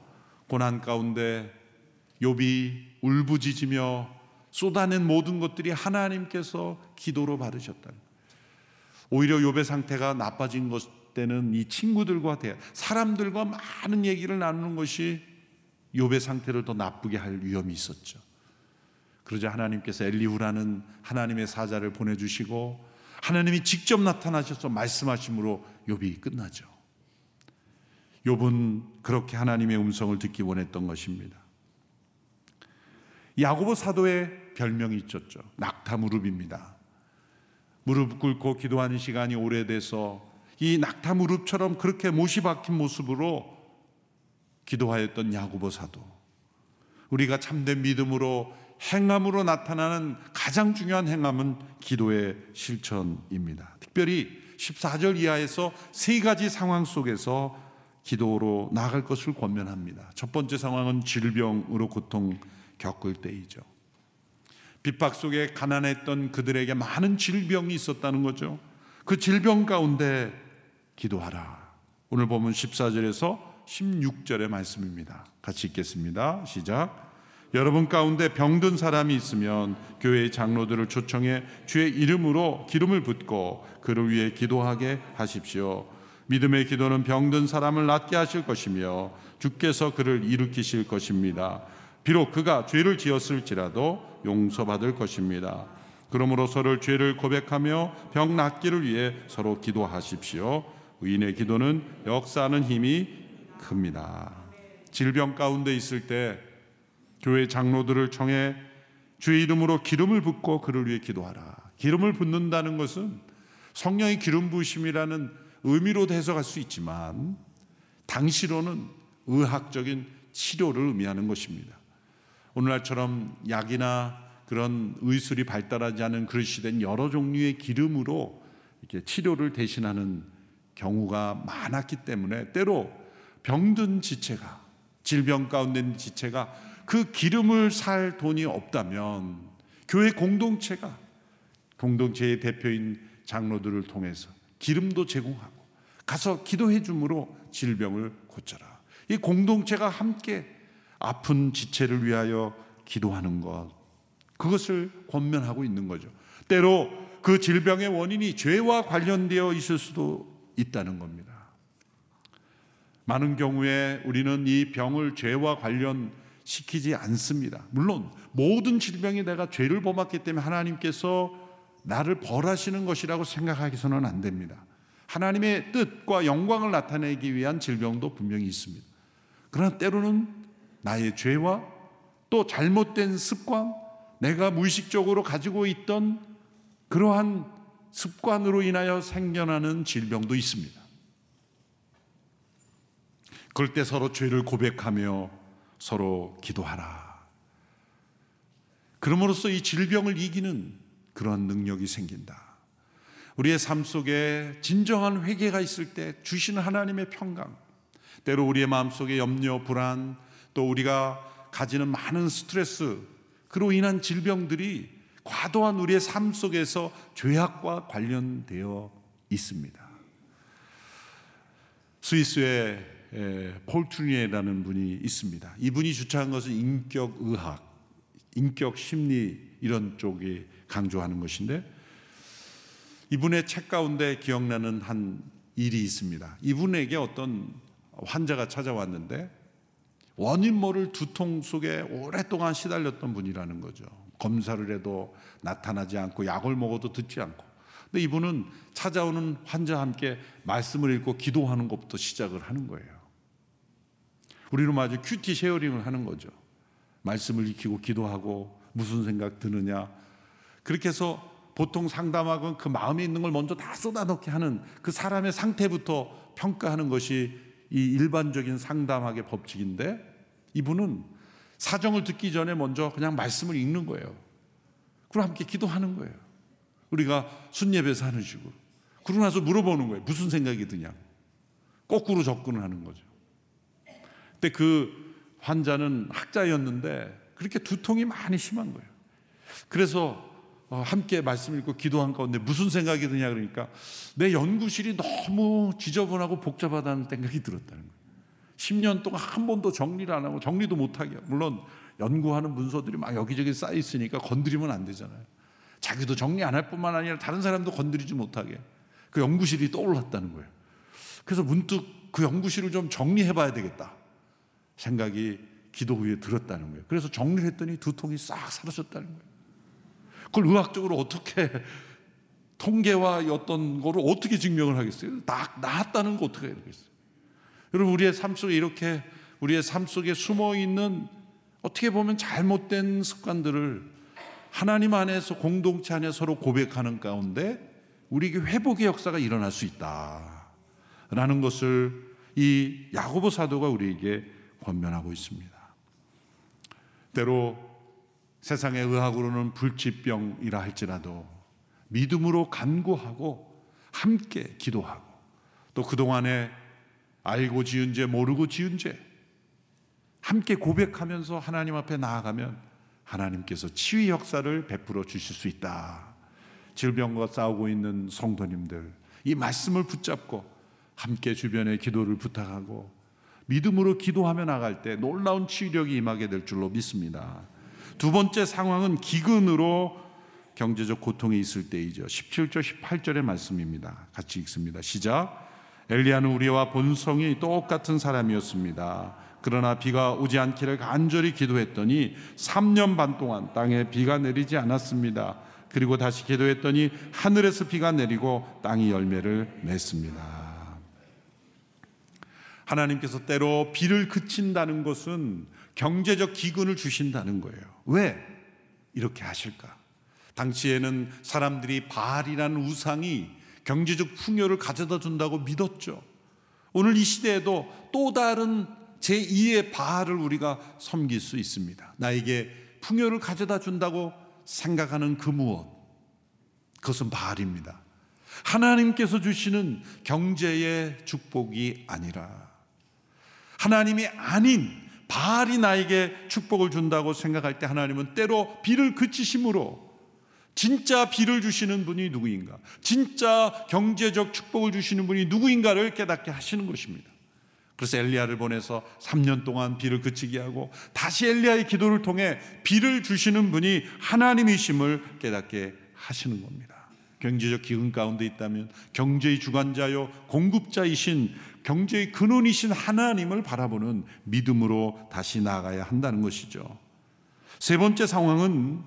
고난 가운데 욥이 울부짖으며 쏟아낸 모든 것들이 하나님께서 기도로 받으셨다. 오히려 욥의 상태가 나빠진 것 때는 이 친구들과 대 사람들과 많은 얘기를 나누는 것이 욥의 상태를 더 나쁘게 할 위험이 있었죠. 그러자 하나님께서 엘리후라는 하나님의 사자를 보내주시고 하나님이 직접 나타나셔서 말씀하심으로 욥이 끝나죠. 욥은 그렇게 하나님의 음성을 듣기 원했던 것입니다. 야고보 사도의 별명이 있었죠. 낙타 무릎입니다. 무릎 꿇고 기도하는 시간이 오래돼서 이 낙타 무릎처럼 그렇게 못이 박힌 모습으로 기도하였던 야고보 사도. 우리가 참된 믿음으로 행함으로 나타나는 가장 중요한 행함은 기도의 실천입니다. 특별히 14절 이하에서 세 가지 상황 속에서 기도로 나아갈 것을 권면합니다. 첫 번째 상황은 질병으로 고통 겪을 때이죠. 핍박 속에 가난했던 그들에게 많은 질병이 있었다는 거죠. 그 질병 가운데 기도하라. 오늘 보면 14절에서 16절의 말씀입니다. 같이 읽겠습니다. 시작. 여러분 가운데 병든 사람이 있으면 교회의 장로들을 초청해 주의 이름으로 기름을 붓고 그를 위해 기도하게 하십시오. 믿음의 기도는 병든 사람을 낫게 하실 것이며 주께서 그를 일으키실 것입니다. 비록 그가 죄를 지었을지라도 용서받을 것입니다. 그러므로 서로 죄를 고백하며 병 낫기를 위해 서로 기도하십시오. 의인의 기도는 역사하는 힘이 큽니다. 질병 가운데 있을 때 교회 장로들을 청해 주의 이름으로 기름을 붓고 그를 위해 기도하라. 기름을 붓는다는 것은 성령의 기름 부으심이라는 의미로도 해석할 수 있지만 당시로는 의학적인 치료를 의미하는 것입니다. 오늘날처럼 약이나 그런 의술이 발달하지 않은 그릇이 여러 종류의 기름으로 이렇게 치료를 대신하는 경우가 많았기 때문에 때로 병든 지체가 질병 가운데 있는 지체가 그 기름을 살 돈이 없다면 교회 공동체가 공동체의 대표인 장로들을 통해서 기름도 제공하고 가서 기도해 줌으로 질병을 고쳐라. 이 공동체가 함께 아픈 지체를 위하여 기도하는 것. 그것을 권면하고 있는 거죠. 때로 그 질병의 원인이 죄와 관련되어 있을 수도 있다는 겁니다. 많은 경우에 우리는 이 병을 죄와 관련시키지 않습니다. 물론 모든 질병이 내가 죄를 범했기 때문에 하나님께서 나를 벌하시는 것이라고 생각하기서는 안 됩니다. 하나님의 뜻과 영광을 나타내기 위한 질병도 분명히 있습니다. 그러나 때로는 나의 죄와 또 잘못된 습관, 내가 무의식적으로 가지고 있던 그러한 습관으로 인하여 생겨나는 질병도 있습니다. 그럴 때 서로 죄를 고백하며 서로 기도하라. 그럼으로써 이 질병을 이기는 그런 능력이 생긴다. 우리의 삶 속에 진정한 회개가 있을 때 주시는 하나님의 평강, 때로 우리의 마음 속에 염려, 불안, 또 우리가 가지는 많은 스트레스, 그로 인한 질병들이 과도한 우리의 삶 속에서 죄악과 관련되어 있습니다. 스위스의 폴트리에라는 분이 있습니다. 이분이 주창한 것은 인격 의학, 인격 심리 이런 쪽이 강조하는 것인데 이분의 책 가운데 기억나는 한 일이 있습니다. 이분에게 어떤 환자가 찾아왔는데 원인 모를 두통 속에 오랫동안 시달렸던 분이라는 거죠. 검사를 해도 나타나지 않고 약을 먹어도 듣지 않고. 근데 이분은 찾아오는 환자와 함께 말씀을 읽고 기도하는 것부터 시작을 하는 거예요. 우리로 말하면 QT sharing을 하는 거죠. 말씀을 익히고 기도하고 무슨 생각 드느냐. 그렇게 해서 보통 상담학은 그 마음에 있는 걸 먼저 다 쏟아놓게 하는 그 사람의 상태부터 평가하는 것이 이 일반적인 상담학의 법칙인데 이분은 사정을 듣기 전에 먼저 그냥 말씀을 읽는 거예요. 그리고 함께 기도하는 거예요. 우리가 순예배에서 하는 식으로. 그러고 나서 물어보는 거예요. 무슨 생각이 드냐. 거꾸로 접근을 하는 거죠. 근데 그 환자는 학자였는데 그렇게 두통이 많이 심한 거예요. 그래서 어, 함께 말씀 읽고 기도한 가운데 무슨 생각이 드냐 그러니까 내 연구실이 너무 지저분하고 복잡하다는 생각이 들었다는 거예요. 10년 동안 한 번도 정리를 안 하고 정리도 못하게. 물론 연구하는 문서들이 막 여기저기 쌓여 있으니까 건드리면 안 되잖아요. 자기도 정리 안 할 뿐만 아니라 다른 사람도 건드리지 못하게. 그 연구실이 떠올랐다는 거예요. 그래서 문득 그 연구실을 좀 정리해 봐야 되겠다. 생각이 기도 후에 들었다는 거예요. 그래서 정리를 했더니 두통이 싹 사라졌다는 거예요. 그걸 의학적으로 어떻게 통계와 어떤 거를 어떻게 증명을 하겠어요? 나, 나았다는 거 어떻게 해야겠어요? 여러분 우리의 삶 속에 이렇게 우리의 삶 속에 숨어 있는 어떻게 보면 잘못된 습관들을 하나님 안에서 공동체 안에 서로 고백하는 가운데 우리에게 회복의 역사가 일어날 수 있다라는 것을 이 야고보 사도가 우리에게 권면하고 있습니다. 때로 세상의 의학으로는 불치병이라 할지라도 믿음으로 간구하고 함께 기도하고 또 그동안에 알고 지은 죄 모르고 지은 죄 함께 고백하면서 하나님 앞에 나아가면 하나님께서 치유 역사를 베풀어 주실 수 있다. 질병과 싸우고 있는 성도님들 이 말씀을 붙잡고 함께 주변에 기도를 부탁하고 믿음으로 기도하며 나갈 때 놀라운 치유력이 임하게 될 줄로 믿습니다. 두 번째 상황은 기근으로 경제적 고통이 있을 때이죠. 17절 18절의 말씀입니다. 같이 읽습니다. 시작. 엘리야는 우리와 본성이 똑같은 사람이었습니다. 그러나 비가 오지 않기를 간절히 기도했더니 3년 반 동안 땅에 비가 내리지 않았습니다. 그리고 다시 기도했더니 하늘에서 비가 내리고 땅이 열매를 맺습니다. 하나님께서 때로 비를 그친다는 것은 경제적 기근을 주신다는 거예요. 왜 이렇게 하실까? 당시에는 사람들이 바알이라는 우상이 경제적 풍요를 가져다 준다고 믿었죠. 오늘 이 시대에도 또 다른 제2의 바알을 우리가 섬길 수 있습니다. 나에게 풍요를 가져다 준다고 생각하는 그 무엇. 그것은 바알입니다. 하나님께서 주시는 경제의 축복이 아니라 하나님이 아닌 바알이 나에게 축복을 준다고 생각할 때 하나님은 때로 비를 그치심으로 진짜 비를 주시는 분이 누구인가? 진짜 경제적 축복을 주시는 분이 누구인가를 깨닫게 하시는 것입니다. 그래서 엘리야를 보내서 3년 동안 비를 그치게 하고 다시 엘리야의 기도를 통해 비를 주시는 분이 하나님이심을 깨닫게 하시는 겁니다. 경제적 기근 가운데 있다면 경제의 주관자요 공급자이신 경제의 근원이신 하나님을 바라보는 믿음으로 다시 나아가야 한다는 것이죠. 세 번째 상황은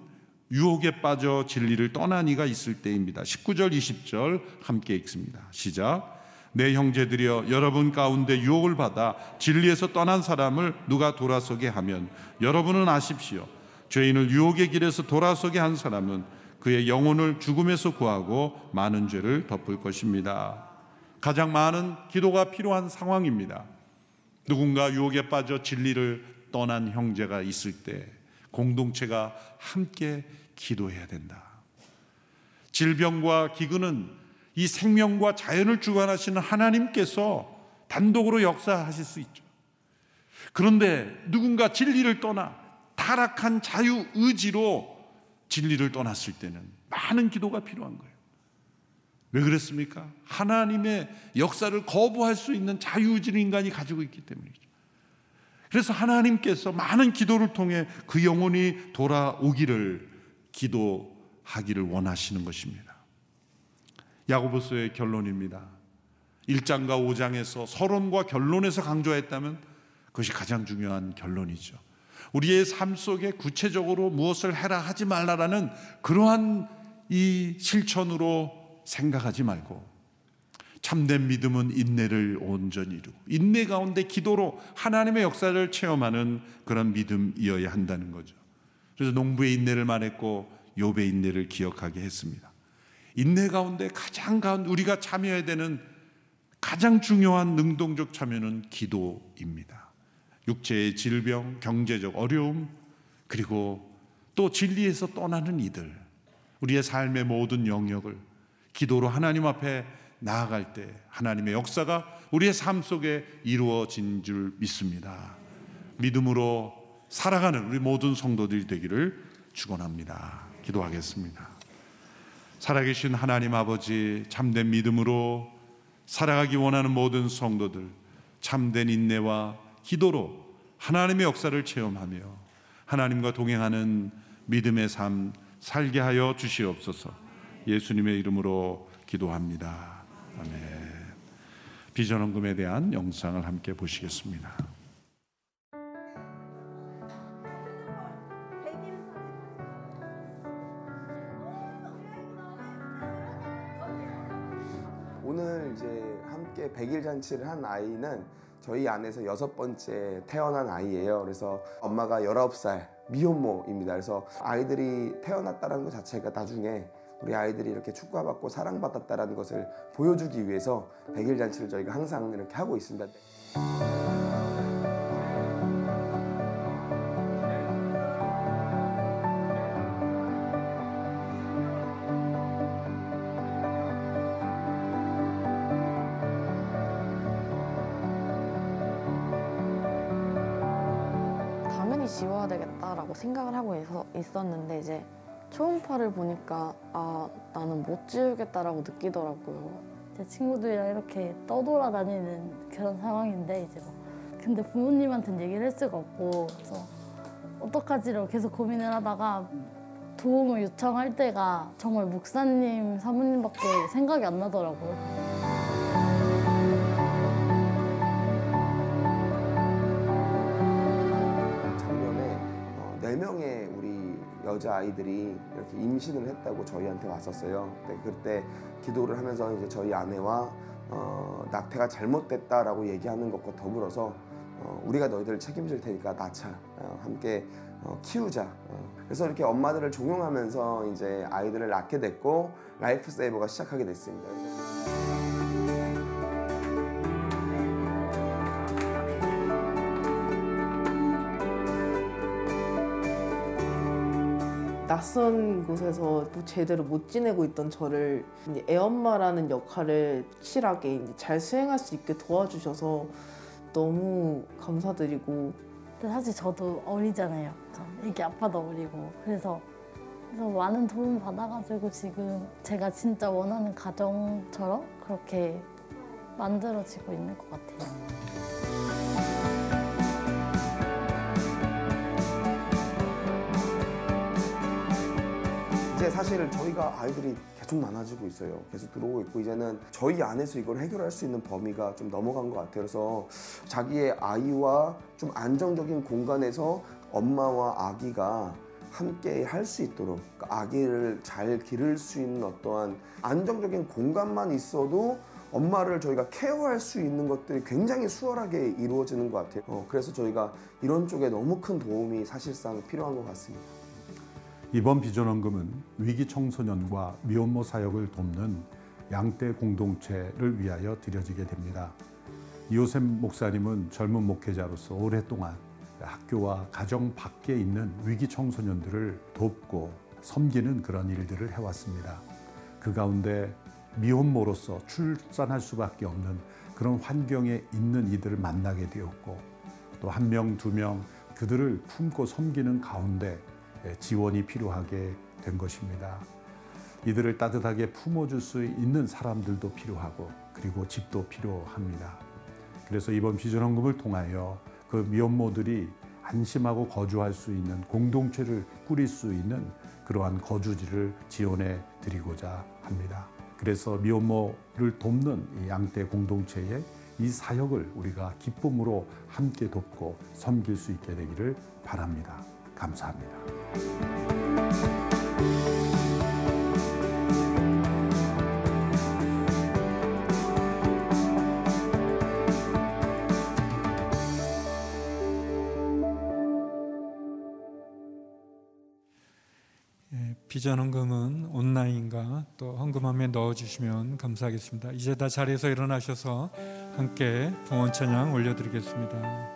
유혹에 빠져 진리를 떠난 이가 있을 때입니다. 19절 20절 함께 읽습니다. 시작. 내 형제들이여 여러분 가운데 유혹을 받아 진리에서 떠난 사람을 누가 돌아서게 하면 여러분은 아십시오. 죄인을 유혹의 길에서 돌아서게 한 사람은 그의 영혼을 죽음에서 구하고 많은 죄를 덮을 것입니다. 가장 많은 기도가 필요한 상황입니다. 누군가 유혹에 빠져 진리를 떠난 형제가 있을 때 공동체가 함께 기도해야 된다. 질병과 기근은 이 생명과 자연을 주관하시는 하나님께서 단독으로 역사하실 수 있죠. 그런데 누군가 진리를 떠나 타락한 자유 의지로 진리를 떠났을 때는 많은 기도가 필요한 거예요. 왜 그랬습니까? 하나님의 역사를 거부할 수 있는 자유의지를 인간이 가지고 있기 때문이죠. 그래서 하나님께서 많은 기도를 통해 그 영혼이 돌아오기를 기도하기를 원하시는 것입니다. 야고보서의 결론입니다. 1장과 5장에서 서론과 결론에서 강조했다면 그것이 가장 중요한 결론이죠. 우리의 삶 속에 구체적으로 무엇을 해라 하지 말라라는 그러한 이 실천으로 생각하지 말고 참된 믿음은 인내를 온전히 이루고 인내 가운데 기도로 하나님의 역사를 체험하는 그런 믿음이어야 한다는 거죠. 그래서 농부의 인내를 말했고 욥의 인내를 기억하게 했습니다. 인내 가운데 가장 가운 우리가 참여해야 되는 가장 중요한 능동적 참여는 기도입니다. 육체의 질병, 경제적 어려움, 그리고 또 진리에서 떠나는 이들, 우리의 삶의 모든 영역을 기도로 하나님 앞에 나아갈 때 하나님의 역사가 우리의 삶 속에 이루어진 줄 믿습니다. 믿음으로 살아가는 우리 모든 성도들이 되기를 축원합니다. 기도하겠습니다. 살아계신 하나님 아버지 참된 믿음으로 살아가기 원하는 모든 성도들 참된 인내와 기도로 하나님의 역사를 체험하며 하나님과 동행하는 믿음의 삶 살게 하여 주시옵소서. 예수님의 이름으로 기도합니다. 아멘. 비전원금에 대한 영상을 함께 보시겠습니다. 오늘 이제 함께 백일 잔치를 한 아이는 저희 안에서 여섯 번째 태어난 아이예요. 그래서 엄마가 19살 미혼모입니다. 그래서 아이들이 태어났다는 것 자체가 나중에 우리 아이들이 이렇게 축구받고 사랑받았다는 것을 보여주기 위해서 백일 잔치를 저희가 항상 이렇게 하고 있습니다. 당연히 지워야 되겠다라고 생각을 하고 있었는데 이제 초음파를 보니까 아 나는 못 지우겠다라고 느끼더라고요. 제 친구들이랑 이렇게 떠돌아다니는 그런 상황인데 이제 뭐 근데 부모님한테는 얘기를 할 수가 없고 그래서 어떡하지로 계속 고민을 하다가 도움을 요청할 때가 정말 목사님, 사모님밖에 생각이 안 나더라고요. 여자 아이들이 이렇게 임신을 했다고 저희한테 왔었어요. 근데 그때 기도를 하면서 이제 저희 아내와 어, 낙태가 잘못됐다라고 얘기하는 것과 더불어서 어, 우리가 너희들을 책임질 테니까 낳자 어, 함께 어, 키우자. 어. 그래서 이렇게 엄마들을 종용하면서 이제 아이들을 낳게 됐고 라이프 세이버가 시작하게 됐습니다. 낯선 곳에서 또 제대로 못 지내고 있던 저를 애엄마라는 역할을 확실하게 잘 수행할 수 있게 도와주셔서 너무 감사드리고 사실 저도 어리잖아요. 애기 아빠도 어리고 그래서 그래서 많은 도움 받아가지고 지금 제가 진짜 원하는 가정처럼 그렇게 만들어지고 있는 것 같아요. 이제 사실 저희가 아이들이 계속 많아지고 있어요. 계속 들어오고 있고 이제는 저희 안에서 이걸 해결할 수 있는 범위가 좀 넘어간 것 같아요. 그래서 자기의 아이와 좀 안정적인 공간에서 엄마와 아기가 함께 할 수 있도록 아기를 잘 기를 수 있는 어떠한 안정적인 공간만 있어도 엄마를 저희가 케어할 수 있는 것들이 굉장히 수월하게 이루어지는 것 같아요. 어, 그래서 저희가 이런 쪽에 너무 큰 도움이 사실상 필요한 것 같습니다. 이번 비전원금은 위기 청소년과 미혼모 사역을 돕는 양떼 공동체를 위하여 드려지게 됩니다. 이호셉 목사님은 젊은 목회자로서 오랫동안 학교와 가정 밖에 있는 위기 청소년들을 돕고 섬기는 그런 일들을 해왔습니다. 그 가운데 미혼모로서 출산할 수밖에 없는 그런 환경에 있는 이들을 만나게 되었고 또 한 명, 두 명 그들을 품고 섬기는 가운데 지원이 필요하게 된 것입니다. 이들을 따뜻하게 품어줄 수 있는 사람들도 필요하고 그리고 집도 필요합니다. 그래서 이번 비전헌금을 통하여 그 미혼모들이 안심하고 거주할 수 있는 공동체를 꾸릴 수 있는 그러한 거주지를 지원해 드리고자 합니다. 그래서 미혼모를 돕는 이 양떼 공동체의 이 사역을 우리가 기쁨으로 함께 돕고 섬길 수 있게 되기를 바랍니다. 감사합니다. 예, 비전 헌금은 온라인과 또 헌금함에 넣어주시면 감사하겠습니다. 이제 다 자리에서 일어나셔서 함께 봉헌 찬양 올려드리겠습니다.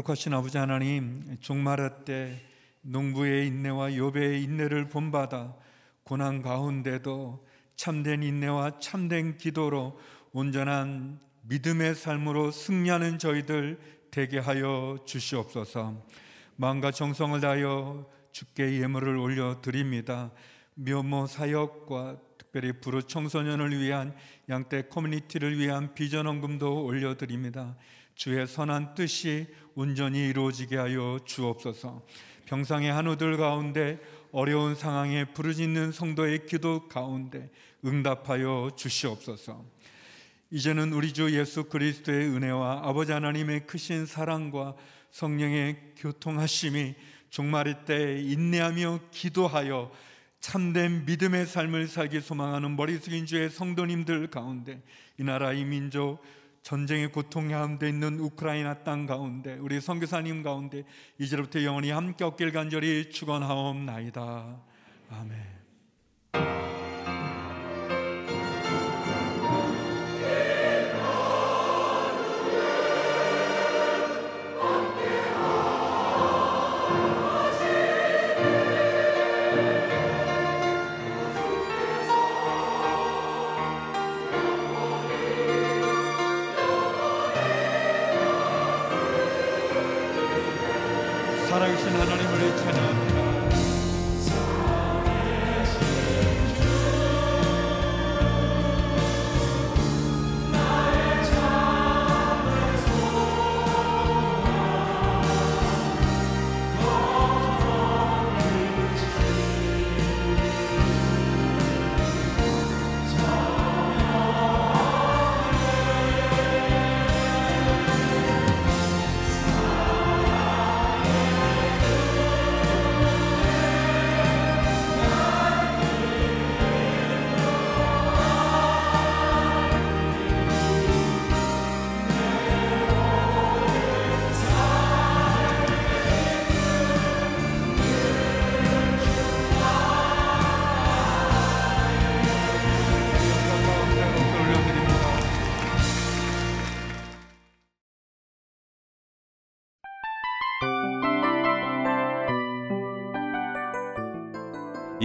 거룩하신 아버지 하나님 종말의 때 농부의 인내와 요배의 인내를 본받아 고난 가운데도 참된 인내와 참된 기도로 온전한 믿음의 삶으로 승리하는 저희들 되게 하여 주시옵소서. 마음과 정성을 다하여 주께 예물을 올려 드립니다. 묘모 사역과 특별히 부르 청소년을 위한 양떼 커뮤니티를 위한 비전 헌금도 올려 드립니다. 주의 선한 뜻이 온전히 이루어지게 하여 주옵소서. 병상의 한우들 가운데 어려운 상황에 부르짖는 성도의 기도 가운데 응답하여 주시옵소서. 이제는 우리 주 예수 그리스도의 은혜와 아버지 하나님의 크신 사랑과 성령의 교통하심이 종말의 때 인내하며 기도하여 참된 믿음의 삶을 살기 소망하는 머리 숙인 주의 성도님들 가운데 이 나라 이 민족 전쟁의 고통 가운데 있는 우크라이나 땅 가운데 우리 선교사님 가운데 이제부터 영원히 함께 없길 간절히 축원하옵나이다. 아멘.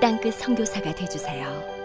땅끝 선교사가 되주세요.